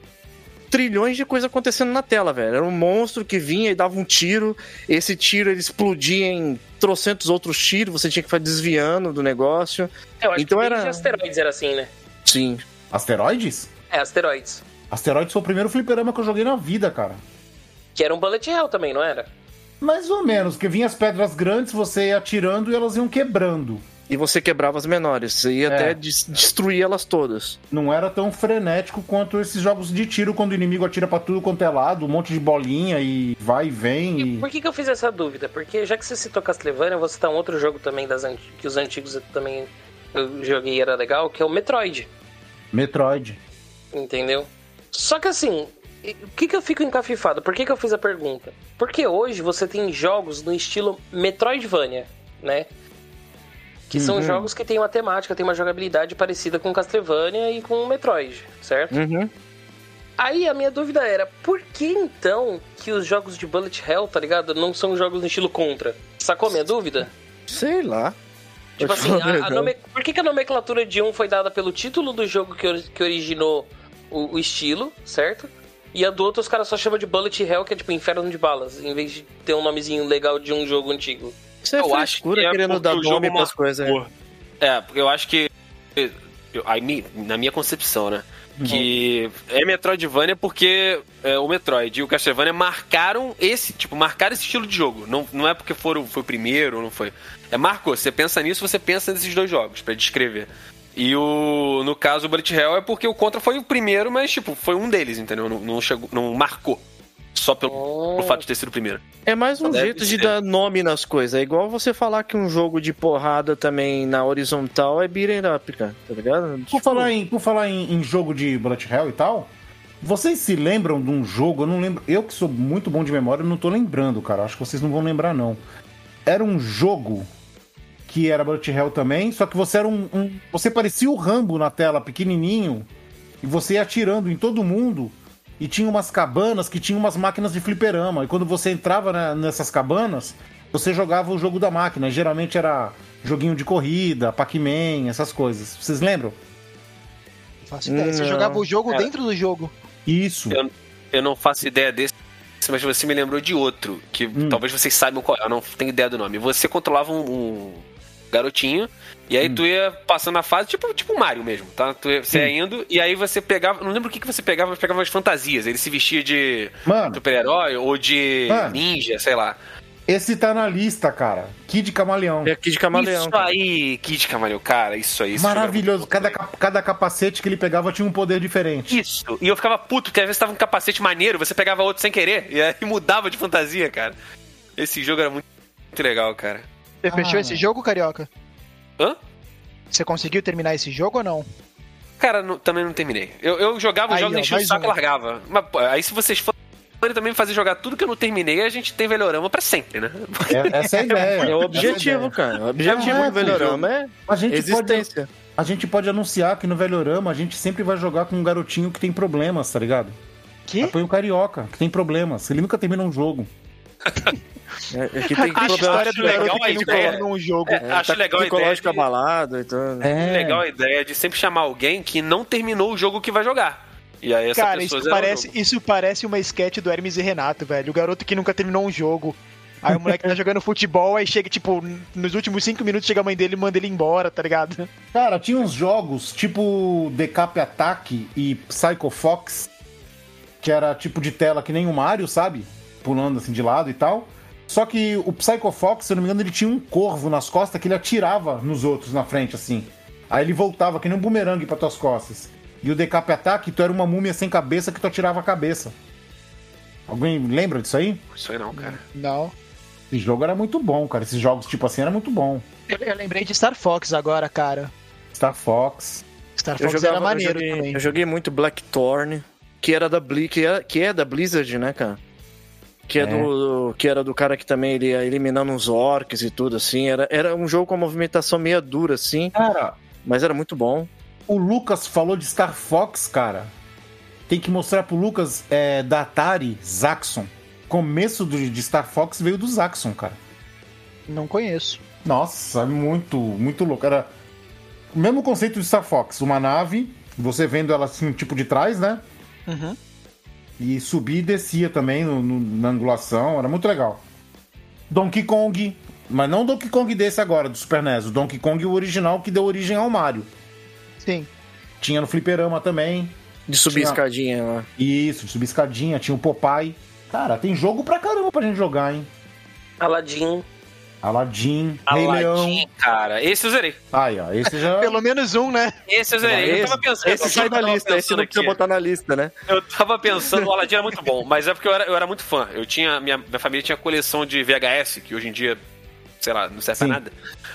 trilhões de coisas acontecendo na tela, velho. Era um monstro que vinha e dava um tiro, esse tiro ele explodia em trocentos outros tiros, você tinha que ficar desviando do negócio. Eu acho Então que era- asteroides era assim, né? Sim. Asteroides? É, asteroides. Asteroides foi o primeiro fliperama que eu joguei na vida, cara. Que era um Bullet Hell também, não era? Mais ou menos, porque vinha as pedras grandes, você ia atirando e elas iam quebrando. E você quebrava as menores, você ia É. até des- destruir elas todas. Não era tão frenético quanto esses jogos de tiro, quando o inimigo atira pra tudo quanto é lado, um monte de bolinha e vai e vem. E E... por que, que eu fiz essa dúvida? Porque já que você citou Castlevania, eu vou citar um outro jogo também das que os antigos eu também eu joguei e era legal, que é o Metroid. Metroid. Entendeu? Só que assim, o que, que eu fico encafifado? Por que, que eu fiz a pergunta? Porque hoje você tem jogos no estilo Metroidvania, né? Que são Uhum. jogos que têm uma temática, têm uma jogabilidade parecida com Castlevania e com Metroid, certo? Uhum. Aí a minha dúvida era, por que então que os jogos de Bullet Hell, tá ligado? Não são jogos no estilo Contra? Sacou a minha dúvida? Sei lá. Tipo assim, a- a nome- por que, que a nomenclatura de um foi dada pelo título do jogo que, que originou o, o estilo, certo? E a do outro os caras só chamam de Bullet Hell, que é tipo Inferno de Balas, em vez de ter um nomezinho legal de um jogo antigo. Isso é Eu acho que é querendo dar nome pras coisas. né? É, porque eu acho que aí na minha concepção, né? Que é Metroidvania porque é, o Metroid e o Castlevania marcaram esse, tipo, marcaram esse estilo de jogo. Não, não é porque foram, foi o primeiro, não foi. É marcou. Você pensa nisso, você pensa nesses dois jogos pra descrever. E o no caso o Bullet Hell é porque o Contra foi o primeiro, mas tipo, foi um deles, entendeu? Não, não chegou, não marcou. Só pelo, pelo fato de ter sido o primeiro. É mais um jeito de ser. dar nome nas coisas. É igual você falar que um jogo de porrada também na horizontal é beat'em up, cara. Tá ligado? Por falar, em, por falar em, em jogo de Bullet Hell e tal, vocês se lembram de um jogo? Eu não lembro. Eu que sou muito bom de memória, não tô lembrando, cara. Acho que vocês não vão lembrar, não. Era um jogo que era Bullet Hell também, só que você era um. um- você parecia o Rambo na tela, pequenininho, e você ia atirando em todo mundo. E tinha umas cabanas que tinham umas máquinas de fliperama. E quando você entrava na- nessas cabanas, você jogava o jogo da máquina. Geralmente era joguinho de corrida, Pac-Man, essas coisas. Vocês lembram? Faço ideia. Você Não. jogava o jogo É. dentro do jogo. Isso. Eu, eu não faço ideia desse, mas você me lembrou de outro, que Hum. talvez vocês saibam qual é, eu não tenho ideia do nome. Você controlava um, um garotinho, e Hum. aí tu ia passando a fase, tipo, tipo Mario mesmo, tá? Tu ia, você ia indo, e aí você pegava, não lembro o que, que você pegava, mas pegava umas fantasias. Ele se vestia de Mano, super-herói ou de Mano. ninja, sei lá. esse tá na lista, cara. Kid Camaleão. É de camaleão. isso cara. aí, Kid Camaleão, cara, isso aí. esse Maravilhoso. era Cada, cada capacete que ele pegava tinha um poder diferente. Isso, e eu ficava puto, porque às vezes tava um capacete maneiro, você pegava outro sem querer, e aí mudava de fantasia, cara. Esse jogo era muito, muito legal, cara. Você Ah. fechou esse jogo, Carioca? Hã? Você conseguiu terminar esse jogo ou não? Cara, não- também não terminei. Eu, eu jogava os jogos, enchia o saco e um. largava. Mas, pô, aí se vocês forem também fazer jogar tudo que eu não terminei, a gente tem Velorama pra sempre, né? É- essa é a ideia. É o objetivo, ideia. cara. O objetivo É, do Velorama é A gente, pode, existência. a gente pode anunciar que no Velorama a gente sempre vai jogar com um garotinho que tem problemas, tá ligado? Que? Apoia o Carioca, que tem problemas. Ele nunca termina um jogo. É, é que tem A história do legal a ideia. terminou um jogo. É, acho tá legal a ideia. psicológico De, abalado e tudo. É. legal a ideia de sempre chamar alguém que não terminou o jogo que vai jogar. E aí essa Cara, isso parece, isso parece uma sketch do Hermes e Renato, velho. O garoto que nunca terminou um jogo. Aí o moleque tá jogando futebol, aí chega, tipo, nos últimos cinco minutos chega a mãe dele e manda ele embora, tá ligado? Cara, tinha uns jogos tipo Decap Attack e Psycho Fox, que era tipo de tela que nem o Mario, sabe? Pulando assim de lado e tal. Só que o Psycho Fox, se eu não me engano, ele tinha um corvo nas costas que ele atirava nos outros na frente, assim. Aí ele voltava que nem um bumerangue pra tuas costas. E o Decap Attack, tu era uma múmia sem cabeça que tu atirava a cabeça. Alguém lembra disso aí? Isso aí não, cara. Não. Esse jogo era muito bom, cara. Esses jogos tipo assim era muito bom. Eu, eu lembrei de Star Fox agora, cara. Star Fox. Star Fox jogava, era maneiro eu, joguei, também. eu joguei muito Blackthorn, que era da Bli que, é, que é da Blizzard, né, cara? Que é, É. Do, que era do cara que também ele ia eliminando uns orcs e tudo assim. Era, era um jogo com uma movimentação meio dura, assim, Cara, mas era muito bom. O Lucas falou de Star Fox, cara. Tem que mostrar pro Lucas é, da Atari, Zaxxon. Começo do- de Star Fox veio do Zaxxon, cara. Não conheço. Nossa, é muito, muito louco. Era o mesmo conceito de Star Fox. Uma nave, você vendo ela assim, tipo de trás, né? Uhum. E subia e descia também no- no- na angulação. Era muito legal. Donkey Kong. Mas não Donkey Kong desse agora, do Super NES. O Donkey Kong o original que deu origem ao Mario. Sim. Tinha no Fliperama também. De subir Tinha- escadinha lá. Isso, de subir escadinha, tinha o Popeye. Cara, tem jogo pra caramba pra gente jogar, hein? Aladdin. Aladdin, Rei Leão. Aladdin, cara. Esse eu zerei. Aí, ó, esse já. Pelo menos um, né? Esse eu zerei. eu tava pensando. esse eu sai da lista, esse não precisa aqui. botar na lista, né? Eu tava pensando, o Aladdin era muito bom, mas é porque eu era, eu era muito fã. Eu tinha. Minha, minha família tinha coleção de VHS, que hoje em dia, sei lá, não serve Sim. pra nada.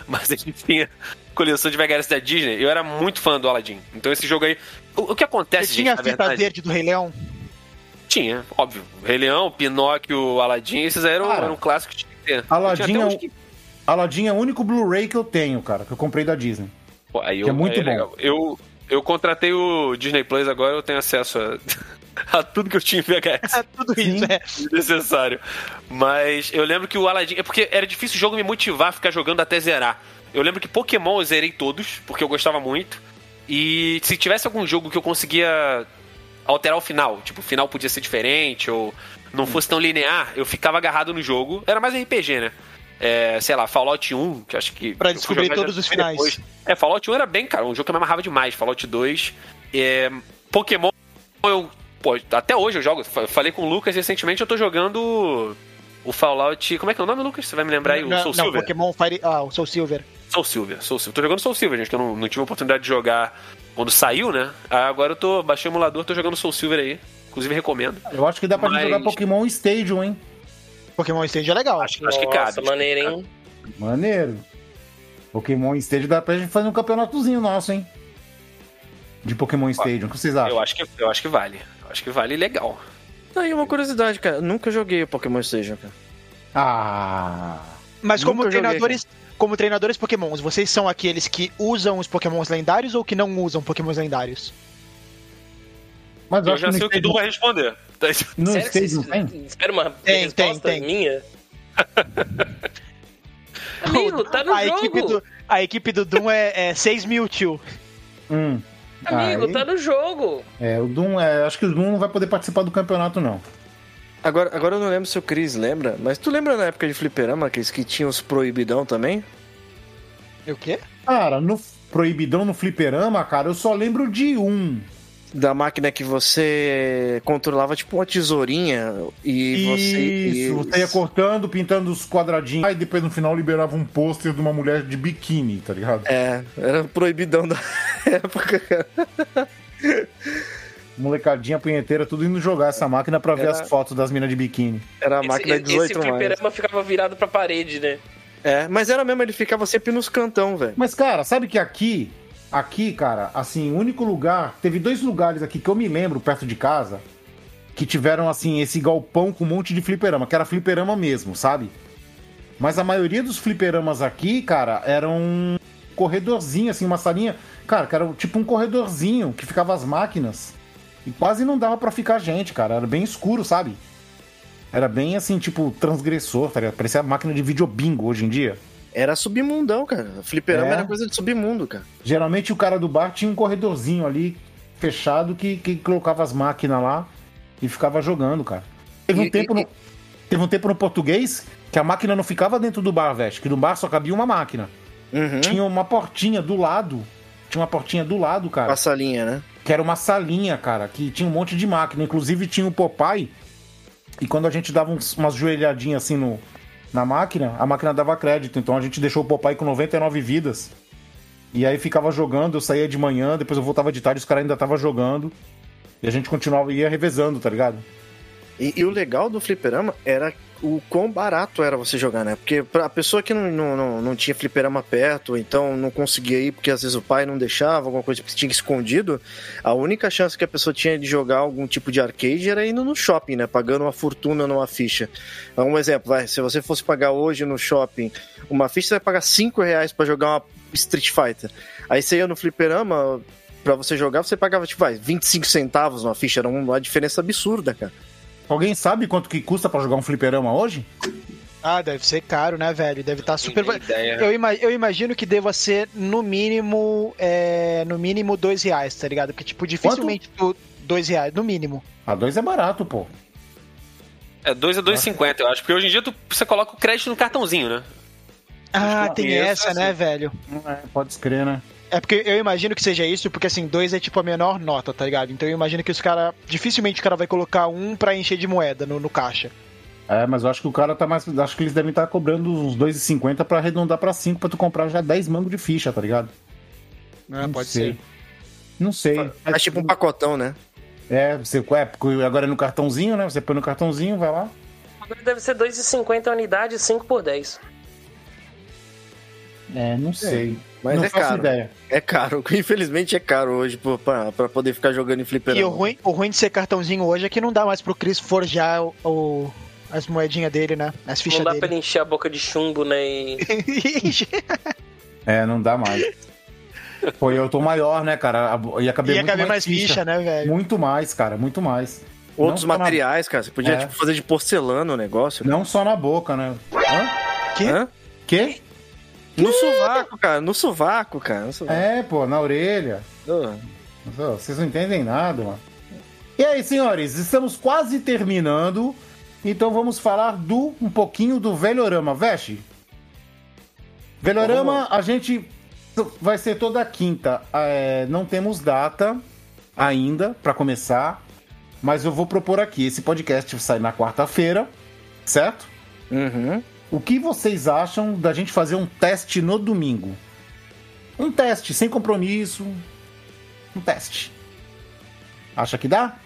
Mas a gente tinha coleção de VHS da Disney. Eu era muito fã do Aladdin. Então esse jogo aí. O, o que acontece, Você gente, tinha a fita verdade? verde do Rei Leão? Tinha, óbvio. Rei Leão, Pinóquio, Aladdin, esses aí eram, Cara, eram clássicos que tinha que ter. Aladdin Eu tinha é que- Aladdin é o único Blu-ray que eu tenho, cara, que eu comprei da Disney. Pô, aí Que é eu- muito aí bom. legal. Eu, eu contratei o Disney Plus agora, eu tenho acesso a, a tudo que eu tinha em VHS. É tudo isso, é. necessário. Mas eu lembro que o Aladdin. É porque era difícil o jogo me motivar a ficar jogando até zerar. Eu lembro que Pokémon eu zerei todos, porque eu gostava muito. E se tivesse algum jogo que eu conseguia alterar o final, tipo, o final podia ser diferente, ou não fosse tão linear, eu ficava agarrado no jogo. Era mais RPG, né? É, sei lá, Fallout 1, que acho que. Pra descobrir todos os finais. depois. É, Fallout 1 era bem, cara, um jogo que eu me amarrava demais. Fallout 2. É, Pokémon, eu. Pô, até hoje eu jogo. Fa- Falei com o Lucas recentemente, eu tô jogando o Fallout. Como é que é o nome, Lucas? Você vai me lembrar aí? O não, Soul não, Silver. Pokémon Fire. Ah, o Soul Silver. Soul Silver, Soul Silver. Tô jogando Soul Silver, gente, que eu não, não tive a oportunidade de jogar quando saiu, né? Ah, Agora eu tô. Baixei o emulador, tô jogando Soul Silver aí. Inclusive recomendo. Eu acho que dá pra gente Mas- jogar Pokémon Stadium, hein? Pokémon Stage é legal. Acho, acho que Nossa, cabe. maneiro, hein? Maneiro. Pokémon Stadium dá pra gente fazer um campeonatozinho nosso, hein? De Pokémon Stadium. O que vocês acham? Eu acho que, eu acho que vale. Eu acho que vale legal. Tá aí uma curiosidade, cara. Nunca joguei o Pokémon Station, cara. Ah. Mas como Nunca joguei, treinadores. Como treinadores Pokémons, vocês são aqueles que usam os Pokémons lendários ou que não usam Pokémons lendários? Mas eu, Eu já sei o que o Du Stadium, vai responder. no Sério que Stadium vocês- tem? Espera uma Tem, resposta tem, tem. minha? Amigo, tá no a, jogo. equipe do, a equipe do Doom é, é 6 mil, tio. Hum. Amigo, Aí- tá no jogo. É, o Doom, é, acho que o Doom não vai poder participar do campeonato, não. Agora, agora eu não lembro se o Chris lembra, mas tu lembra na época de fliperama, aqueles que tinham os proibidão também? O quê? Cara, no Proibidão no Fliperama, cara, eu só lembro de um. Da máquina que você controlava tipo uma tesourinha e você. Isso, você ia cortando, pintando os quadradinhos. Aí depois no final liberava um pôster de uma mulher de biquíni, tá ligado? É, era proibidão da época, cara. Molecadinha punheteira, tudo indo jogar essa máquina pra ver Era- as fotos das minas de biquíni. Era a Esse, máquina esse 18 mais. fliperama ficava virado pra parede, né? É, mas era mesmo, ele ficava sempre nos cantão, velho. Mas, cara, sabe que aqui, aqui, cara, assim, o único lugar. Teve dois lugares aqui que eu me lembro, perto de casa, que tiveram, assim, esse galpão com um monte de fliperama, que era fliperama mesmo, sabe? Mas a maioria dos fliperamas aqui, cara, eram um corredorzinho, assim, uma salinha. Cara, que era tipo um corredorzinho que ficava as máquinas. E quase não dava pra ficar gente, cara. Era bem escuro, sabe? Era bem assim, tipo, transgressor, tá ligado? Parecia máquina de videobingo hoje em dia. Era submundão, cara. Fliperama É. era coisa de submundo, cara. Geralmente o cara do bar tinha um corredorzinho ali fechado que, que colocava as máquinas lá e ficava jogando, cara. Teve um, E- tempo e- no, teve um tempo no português que a máquina não ficava dentro do bar, velho. Que no bar só cabia uma máquina. Uhum. Tinha uma portinha do lado. Tinha uma portinha do lado, cara. Com a salinha, né? Que era uma salinha, cara, que tinha um monte de máquina. Inclusive tinha o Popeye. E quando a gente dava uns- umas joelhadinhas assim no, na máquina, a máquina dava crédito. Então a gente deixou o Popeye com 99 vidas. E aí ficava jogando, eu saía de manhã, depois eu voltava de tarde, os caras ainda estavam jogando. E a gente continuava, ia revezando, tá ligado? E, e o legal do fliperama era o quão barato era você jogar, né? Porque pra pessoa que não, não, não, tinha fliperama perto, então não conseguia ir porque às vezes o pai não deixava, alguma coisa que tinha escondido, a única chance que a pessoa tinha de jogar algum tipo de arcade era indo no shopping, né? Pagando uma fortuna numa ficha. Um exemplo, vai, se você fosse pagar hoje no shopping uma ficha, você vai pagar 5 reais pra jogar uma Street Fighter. Aí você ia no fliperama, pra você jogar, você pagava, tipo, vai, 25 centavos uma ficha, era uma diferença absurda, cara. Alguém sabe quanto que custa pra jogar um fliperama hoje? Ah, deve ser caro, né, velho? Deve estar super. Tem ideia. Eu, ima- eu imagino que deva ser no mínimo. É, no mínimo dois reais, tá ligado? Porque, tipo, dificilmente tu. Dois reais, no mínimo. A dois é barato, pô. É 2 a 2,50, eu acho. Porque hoje em dia tu, você coloca o crédito no cartãozinho, né? Ah, tem essa, né, assim. velho? É, pode escrever, né? É porque eu imagino que seja isso, porque assim, dois é tipo a menor nota, tá ligado? Então eu imagino que os caras. Dificilmente o cara vai colocar um pra encher de moeda no, no caixa. É, mas eu acho que o cara tá mais. Acho que eles devem estar cobrando uns 2,50 pra arredondar pra 5 pra tu comprar já 10 mangos de ficha, tá ligado? Ah, Não sei. Não sei. É tipo um pacotão, né? É, você, é, porque agora é no cartãozinho, né? Você põe no cartãozinho, vai lá. Agora deve ser 2,50 a unidade, 5 por 10. É, não sei. Mas não é faço caro. ideia. É caro. Infelizmente é caro hoje pô, pra, pra poder ficar jogando em fliperama. E o ruim, o ruim de ser cartãozinho hoje é que não dá mais pro Chris forjar o, o- as moedinhas dele, né? As fichas Não dá pra dele. ele encher a boca de chumbo, né? E... É, não dá mais. Pô, eu tô maior, né, cara? A- Ia caber Ia muito caber mais ficha. ficha, né, velho? Muito mais, cara, muito mais. Outros Não só na- materiais, cara. Você podia É. tipo, fazer de porcelana o negócio. Não só na boca, né? Hã? Que? Hã? Quê? No sovaco, cara. No sovaco, cara. No sovaco. É, pô, na orelha. Oh. Vocês não entendem nada, mano. E aí, senhores, estamos quase terminando. Então vamos falar do um pouquinho do velhorama. Veste, Velorama, a gente vai ser toda quinta. É, não temos data ainda para começar, mas eu vou propor aqui. Esse podcast sai na quarta-feira, certo? Uhum. O que vocês acham da gente fazer um teste no domingo? Um teste, sem compromisso. Um teste. Acha que dá?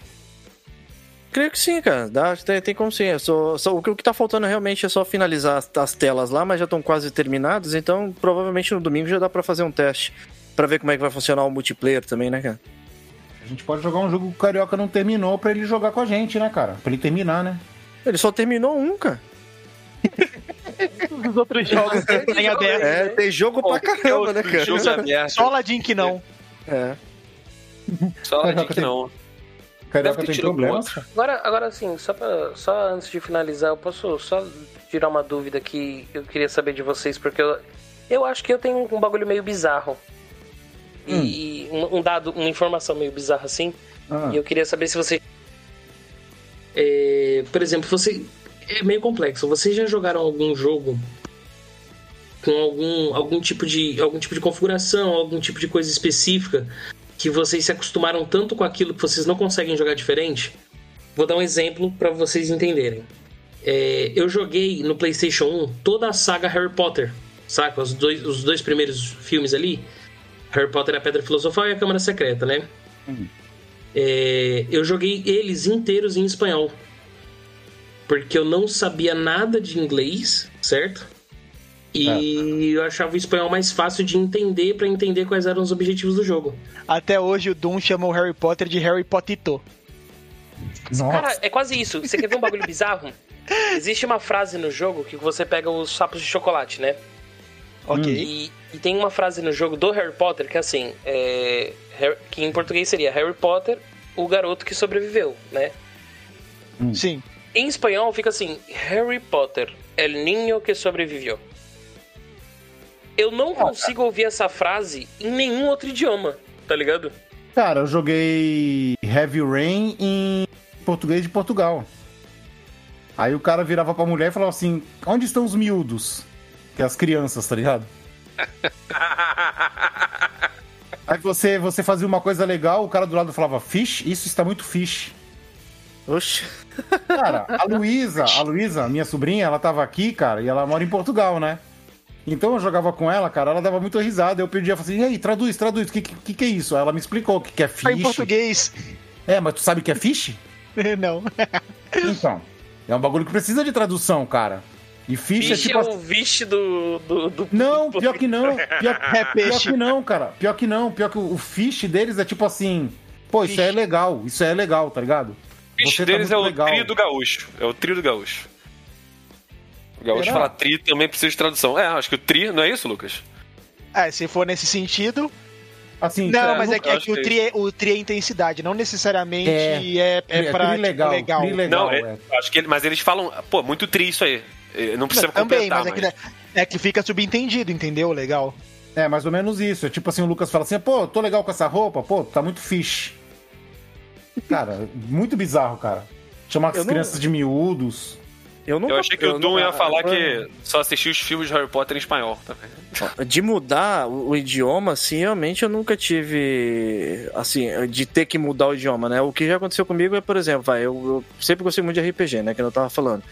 Creio que sim, cara. Dá, tem, tem como sim. Só, só, o, que, o que tá faltando realmente é só finalizar as, as telas lá, mas já estão quase terminadas, então provavelmente no domingo já dá pra fazer um teste. Pra ver como é que vai funcionar o multiplayer também, né, cara? A gente pode jogar um jogo que o Carioca não terminou pra ele jogar com a gente, né, cara? Pra ele terminar, né? Ele só terminou um, cara. Os outros jogos tem aberto. É, tem jogo pra caramba, né, cara? Jogo aberto. Só Aladdin que não. É. Só Aladdin que não. Carioca Deve ter tem problemas. Agora, agora sim, só, pra, só antes de finalizar, eu posso só tirar uma dúvida que eu queria saber de vocês, porque eu, eu acho que eu tenho um bagulho meio bizarro. E, e um, um dado, uma informação meio bizarra assim. Ah. E eu queria saber se você. É, por exemplo, você. É meio complexo. Vocês já jogaram algum jogo com algum, algum, tipo de, algum tipo de configuração, algum tipo de coisa específica que vocês se acostumaram tanto com aquilo que vocês não conseguem jogar diferente? Vou dar um exemplo para vocês entenderem. É, eu joguei no PlayStation 1 toda a saga Harry Potter, saca? Os dois, os dois primeiros filmes ali. Harry Potter, a Pedra Filosofal e a Câmara Secreta, né? É, eu joguei eles inteiros em espanhol. Porque eu não sabia nada de inglês, certo? E eu achava o espanhol mais fácil de entender para entender quais eram os objetivos do jogo. Até hoje o Doom chamou o Harry Potter de Harry Potito. Nossa. Cara, é quase isso. Você quer ver um bagulho bizarro? Existe uma frase no jogo que você pega os sapos de chocolate, né? Ok. E, e tem uma frase no jogo do Harry Potter que é assim, é, que em português seria Harry Potter, o garoto que sobreviveu, né? Sim. Em espanhol fica assim, Harry Potter, el niño que sobreviveu. Eu não consigo ouvir essa frase em nenhum outro idioma, tá ligado? Cara, eu joguei Heavy Rain em português de Portugal. Aí o cara virava pra mulher e falava assim: onde estão os miúdos? Que é as crianças, tá ligado? Aí você, você fazia uma coisa legal, o cara do lado falava, fish? Isso está muito fish. Oxe. Cara, a Luísa, a Luísa, minha sobrinha, ela tava aqui, cara, e ela mora em Portugal, né? Então eu jogava com ela, cara, ela dava muito risada. Eu pedia, falava assim, e aí, traduz, traduz, o que, que, que é isso? Aí ela me explicou o que, que é Tá em fish. português. É, mas tu sabe o que é fish? não. Então, é um bagulho que precisa de tradução, cara. E fish, é tipo... é o vixe do, do, do- Não, pior que não. Pior, É pior que não, cara. Pior que não. Pior que o o fish deles é tipo assim... Pô, isso é legal. Isso é legal, tá ligado? O bicho Você tá deles muito é o legal. trio do gaúcho. É o trio do gaúcho. O gaúcho Será? fala tri também precisa de tradução. É, acho que o tri, não é isso, Lucas? É, se for nesse sentido. Assim, Não, mas é que, é que o, achei. tri é, o tri é intensidade, não necessariamente É. é, é, é pra tri tipo, legal, legal. tri legal, não, é. é, acho que ele- mas eles falam, pô, muito tri isso aí. É, Não precisa Também, completar, mas é que, é que fica subentendido, entendeu? Legal. É, mais ou menos isso. É tipo assim, o Lucas fala assim, pô, tô legal com essa roupa, pô, tá muito fish. Cara, muito bizarro, cara. Chamar as não- crianças de miúdos. Eu, nunca, Eu achei que o eu Doom não- ia falar eu- que só assistiu os filmes de Harry Potter em espanhol também. De mudar o, o idioma, assim, realmente eu nunca tive. Assim, de ter que mudar o idioma, né? O que já aconteceu comigo é, por exemplo, vai, eu, eu sempre gostei muito de RPG, né? Que eu tava falando.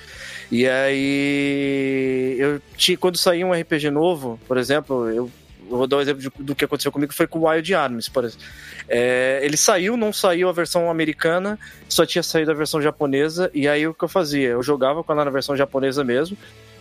E aí. Eu tinha, quando saía um RPG novo, por exemplo, eu. Eu vou dar um exemplo de- do que aconteceu comigo, foi com o Wild Arms, por exemplo. É, ele saiu, não saiu a versão americana, só tinha saído a versão japonesa, e aí o que eu fazia? Eu jogava com ela na versão japonesa mesmo,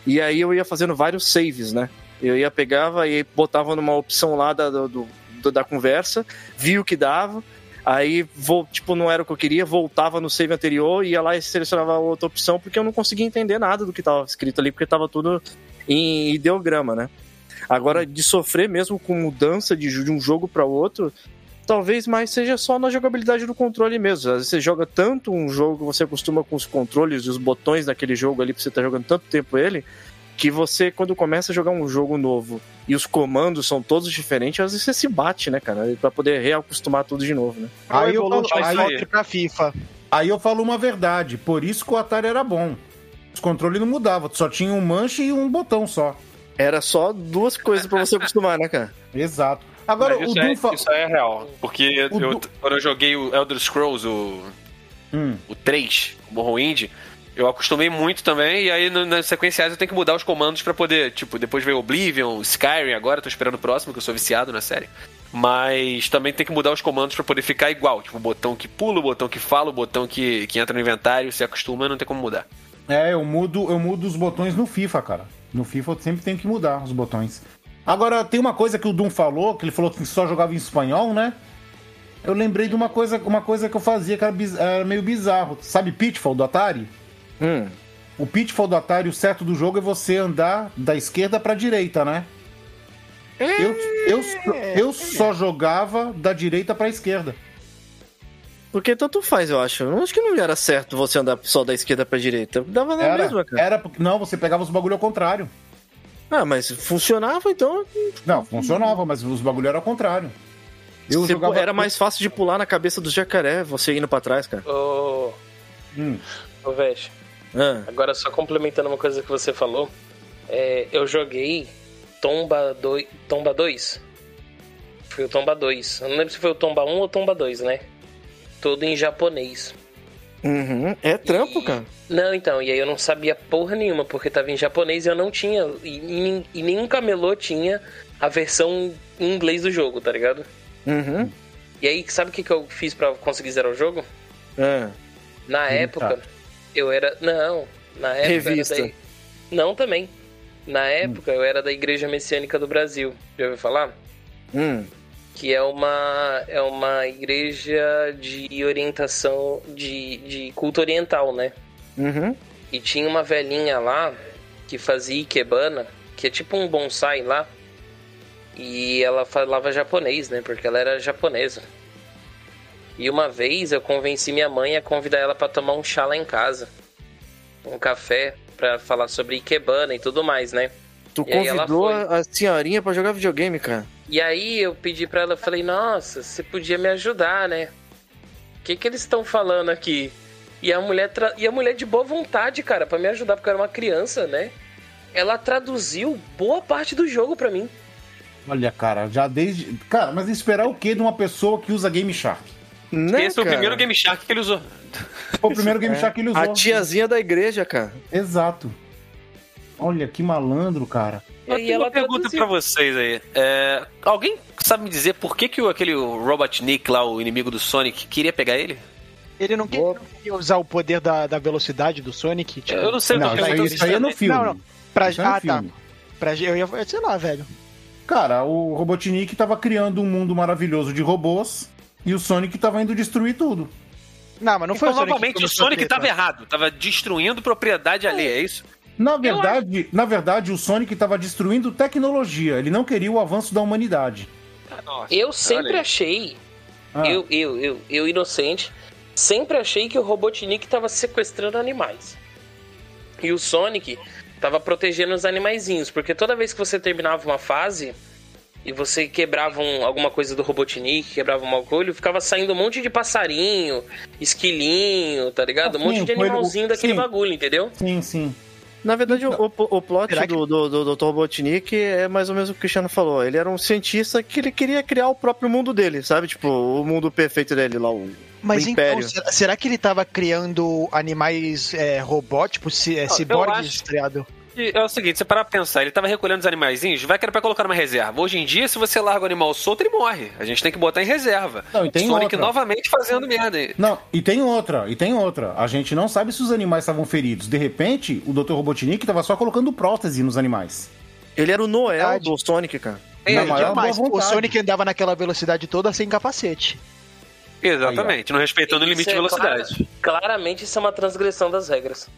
e aí eu ia fazendo vários saves, né? Eu ia pegava e botava numa opção lá da, do, do- da conversa, via o que dava, aí vou, tipo, não era o que eu queria, voltava no save anterior, ia lá e selecionava outra opção, porque eu não conseguia entender nada do que estava escrito ali, porque estava tudo em ideograma, né? Agora, de sofrer mesmo com mudança de, de um jogo para outro, talvez mais seja só na jogabilidade do controle mesmo. Às vezes você joga tanto um jogo que você acostuma com os controles e os botões daquele jogo ali, pra você estar jogando tanto tempo ele, que você, quando começa a jogar um jogo novo e os comandos são todos diferentes, às vezes você se bate, né, cara? Pra poder reacostumar tudo de novo, né? Aí eu, falo, aí, Soccer pra FIFA. aí eu falo uma verdade. Por isso que o Atari era bom. Os controles não mudavam. Só tinha um manche e um botão só. Era só duas coisas pra você acostumar, né, cara? Exato. Agora, Mas o isso, Doom é, fa- isso é real. Porque O eu- Du- quando eu joguei o Elder Scrolls, o, Hum. o 3, o Morrowind, eu acostumei muito também, e aí no- nas sequenciais eu tenho que mudar os comandos pra poder, tipo, depois veio Oblivion, Skyrim, agora tô esperando o próximo, que eu sou viciado na série. Mas também tem que mudar os comandos pra poder ficar igual, tipo, o botão que pula, o botão que fala, o botão que, que entra no inventário, se acostuma, não tem como mudar. É, eu mudo, eu mudo os botões no FIFA, cara. No FIFA sempre tenho que mudar os botões. Agora, tem uma coisa que o Doom falou, que ele falou que só jogava em espanhol, né? Eu lembrei de uma coisa, uma coisa que eu fazia que era, biz- era meio bizarro. Sabe Pitfall do Atari? Hum. O Pitfall do Atari, o certo do jogo é você andar da esquerda pra direita, né? Eu, eu, eu só jogava da direita pra esquerda. Porque tanto faz, eu acho. Eu acho que não era certo você andar só da esquerda pra direita. Dava na Era, mesma, cara. era porque não, você pegava os bagulho ao contrário. Ah, mas funcionava, então. Não, funcionava, mas os bagulho era ao contrário. Eu Você- jogava Era mais fácil de pular na cabeça do jacaré, você indo pra trás, cara. Ô, Hum. ô Vesh, Ah, agora só complementando uma coisa que você falou. é, eu joguei Tomba 2. Tomba 2? Foi o Tomba 2. Eu não lembro se foi o Tomba 1 ou Tomba 2, né? Todo em japonês. Uhum. É trampo, E- cara. Não, então, e aí eu não sabia porra nenhuma, porque tava em japonês e eu não tinha. E, e- nenhum camelô tinha a versão em inglês do jogo, tá ligado? Uhum. E aí, sabe o que, que eu fiz pra conseguir zerar o jogo? É. Na Eita. época, eu era. Não, na época. Revista. Eu era da... Não, também. Na época, eu era da Igreja Messiânica do Brasil. Já ouviu falar? Hum. Que é uma, é uma igreja de orientação de, de culto oriental, né? Uhum. E tinha uma velhinha lá que fazia ikebana, que é tipo um bonsai lá. E ela falava japonês, né? Porque ela era japonesa. E uma vez eu convenci minha mãe a convidar ela pra tomar um chá lá em casa. Um café pra falar sobre ikebana e tudo mais, né? Tu E convidou a a senhorinha pra jogar videogame, cara. E aí eu pedi pra ela, falei, nossa, você podia me ajudar, né? O que que eles estão falando aqui? E a mulher tra- e a mulher de boa vontade, cara, pra me ajudar porque eu era uma criança, né? Ela traduziu boa parte do jogo pra mim. Olha, cara, já desde. Cara, mas esperar o quê de uma pessoa que usa Game Shark? Né, Esse é o cara? primeiro Game Shark que ele usou. Foi o primeiro Game É. Shark que ele usou. A tiazinha da igreja, cara. Exato. Olha, que malandro, cara. E Eu tenho ela uma pergunta traduziu. pra vocês aí. É, alguém sabe me dizer por que, que o- aquele Robotnik lá, o inimigo do Sonic, queria pegar ele? Ele não queria, não queria usar o poder da, da velocidade do Sonic? Tipo, Eu não sei Não, eu isso isso aí é no filme. Não, não. Pra, Isso é no ah, tá. filme. Pra, eu ia, sei lá, velho. Cara, o Robotnik tava criando um mundo maravilhoso de robôs e o Sonic tava indo destruir tudo. Não, mas não foi o Sonic. que Provavelmente o Sonic treta. tava errado, tava destruindo propriedade alheia, é isso? Na verdade, na verdade, o Sonic tava destruindo tecnologia. Ele não queria o avanço da humanidade. Nossa, Eu sempre achei, Ah, eu, eu, eu, eu inocente, sempre achei que o Robotnik tava sequestrando animais. E o Sonic tava protegendo os animaizinhos, porque toda vez que você terminava uma fase e você quebrava um- alguma coisa do Robotnik, quebrava um bagulho, ficava saindo um monte de passarinho, esquilinho, tá ligado? Um Ah, monte sim, de o coelho- animalzinho daquele sim. bagulho, entendeu? Sim, sim. Na verdade, o, o, o plot Será que- do, do, do Dr. Robotnik é mais ou menos o que o Cristiano falou. Ele era um cientista que ele queria criar o próprio mundo dele, sabe? Tipo, o mundo perfeito dele lá, o, Mas o então, Império. será, será que ele tava criando animais é, robóticos, é, ciborgues, acho- É o seguinte, você parar pra pensar, ele tava recolhendo os animaizinhos, vai que era pra colocar numa reserva. Hoje em dia, se você larga o animal solto, ele morre. A gente tem que botar em reserva. Não, e tem Sonic outra. novamente fazendo merda aí. Não, e tem outra, e tem outra. A gente não sabe se os animais estavam feridos. De repente, o Dr. Robotnik tava só colocando prótese nos animais. Ele era o Noel Verdade. do Sonic, cara. É, Na maior o. Sonic andava naquela velocidade toda sem capacete. Exatamente, não respeitando o limite de é velocidade. clara- claramente isso é uma transgressão das regras.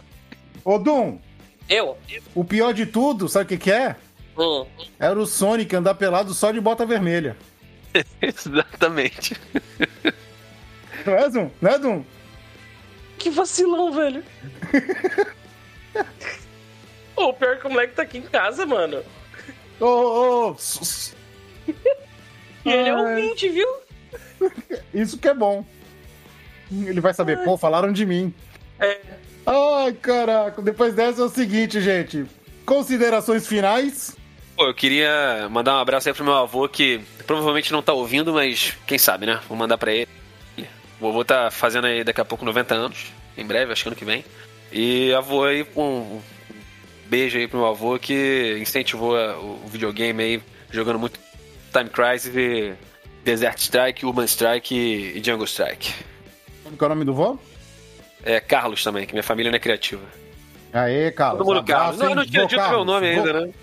Ô, Dum, Eu? o pior de tudo, sabe o que que é? Hum. Era o Sonic andar pelado só de bota vermelha. Exatamente. Não é, Dum? Não é, Dum? Que vacilão, velho. Ô, o pior é que o moleque tá aqui em casa, mano. Ô, ô, ô, E ele é Ai. ouvinte, viu? Isso que é bom. Ele vai saber, pô, falaram de mim. É. Ai, caraca. Depois dessa é o seguinte, gente. Considerações finais. Pô, eu queria mandar um abraço aí pro meu avô que provavelmente não tá ouvindo, mas quem sabe, né? Vou mandar pra ele. O vovô tá fazendo aí daqui a pouco 90 anos, em breve, acho que ano que vem. E avô aí, um beijo aí pro meu avô que incentivou o videogame aí, jogando muito Time Crisis e Desert Strike, Urban Strike e Jungle Strike. Qual é o nome do vô? É Carlos também, que minha família não é criativa. Aê, Carlos. Todo mundo abraço, Carlos. Não, eu não tinha dito meu Carlos, nome vô- ainda, né?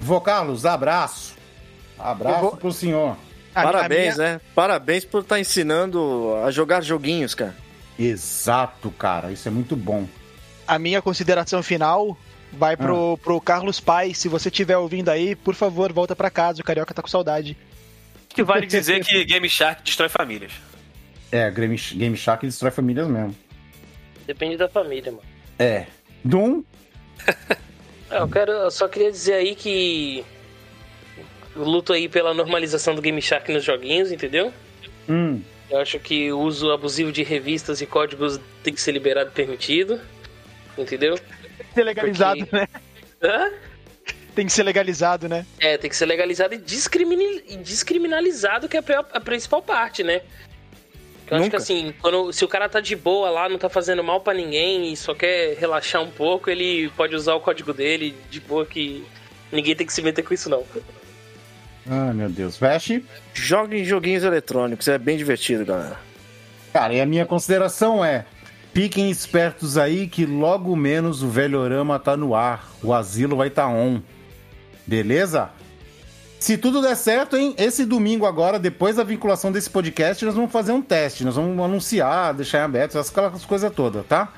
Vô Carlos, abraço. Abraço vou- pro senhor. A- a Parabéns, minha- né? Parabéns por estar ensinando a jogar joguinhos, cara. Exato, cara. Isso é muito bom. A minha consideração final vai Ah. pro, pro Carlos Pai. Se você estiver ouvindo aí, por favor, volta pra casa. O Carioca tá com saudade. Que vale dizer que Game Shark destrói famílias. É, Game, Game Shark destrói famílias mesmo. Depende da família, mano. É. Doom, Ah, eu quero. Eu só queria dizer aí que. Eu luto aí pela normalização do Game Shark nos joguinhos, entendeu? hum, Eu acho que o uso abusivo de revistas e códigos tem que ser liberado e permitido. Entendeu? Tem que ser legalizado, Porque- né? Hã? Tem que ser legalizado, né? É, tem que ser legalizado e, discrimini- e descriminalizado, que é a, pior- a principal parte, né? Eu acho que Nunca. assim, quando, se o cara tá de boa lá, não tá fazendo mal pra ninguém e só quer relaxar um pouco, ele pode usar o código dele de boa que ninguém tem que se meter com isso, não. Ai, meu Deus. Veste. Joguem joguinhos eletrônicos, é bem divertido, galera. Cara, e a minha consideração é: fiquem espertos aí que logo menos o velhorama tá no ar. O asilo vai tá on. Beleza? Se tudo der certo, hein? Esse domingo agora, depois da vinculação desse podcast, nós vamos fazer um teste. Nós vamos anunciar, deixar em aberto, aquelas coisas todas, tá?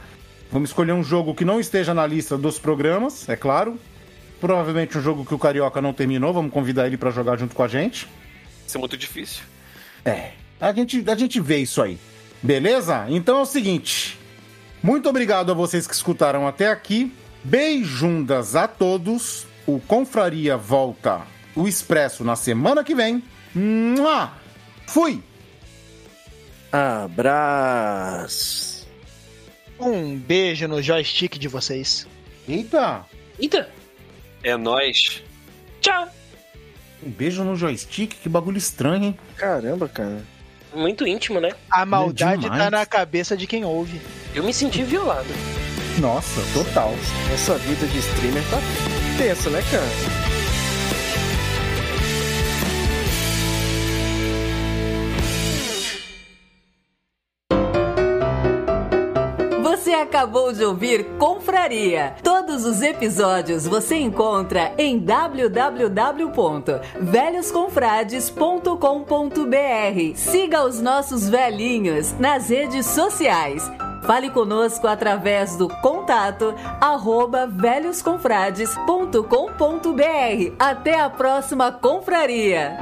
Vamos escolher um jogo que não esteja na lista dos programas, é claro. Provavelmente um jogo que o Carioca não terminou, vamos convidar ele pra jogar junto com a gente. Isso é muito difícil. É, a gente, a gente vê isso aí. Beleza? Então é o seguinte. Muito obrigado a vocês que escutaram até aqui. Beijundas a todos. O Confraria volta o Expresso na semana que vem. Mua! Fui! Abraço. Um beijo no joystick de vocês. Eita! Eita, É nóis. tchau! Um beijo no joystick, que bagulho estranho, hein? Caramba, cara. Muito íntimo, né? A maldade demais. tá na cabeça de quem ouve. Eu me senti violado. Nossa, total. Essa vida de streamer tá tensa, né, cara? Acabou de ouvir Confraria. Todos os episódios você encontra em www.velhosconfrades.com.br. Siga os nossos velhinhos nas redes sociais. Fale conosco através do contato arroba velhosconfrades.com.br. Até a próxima confraria!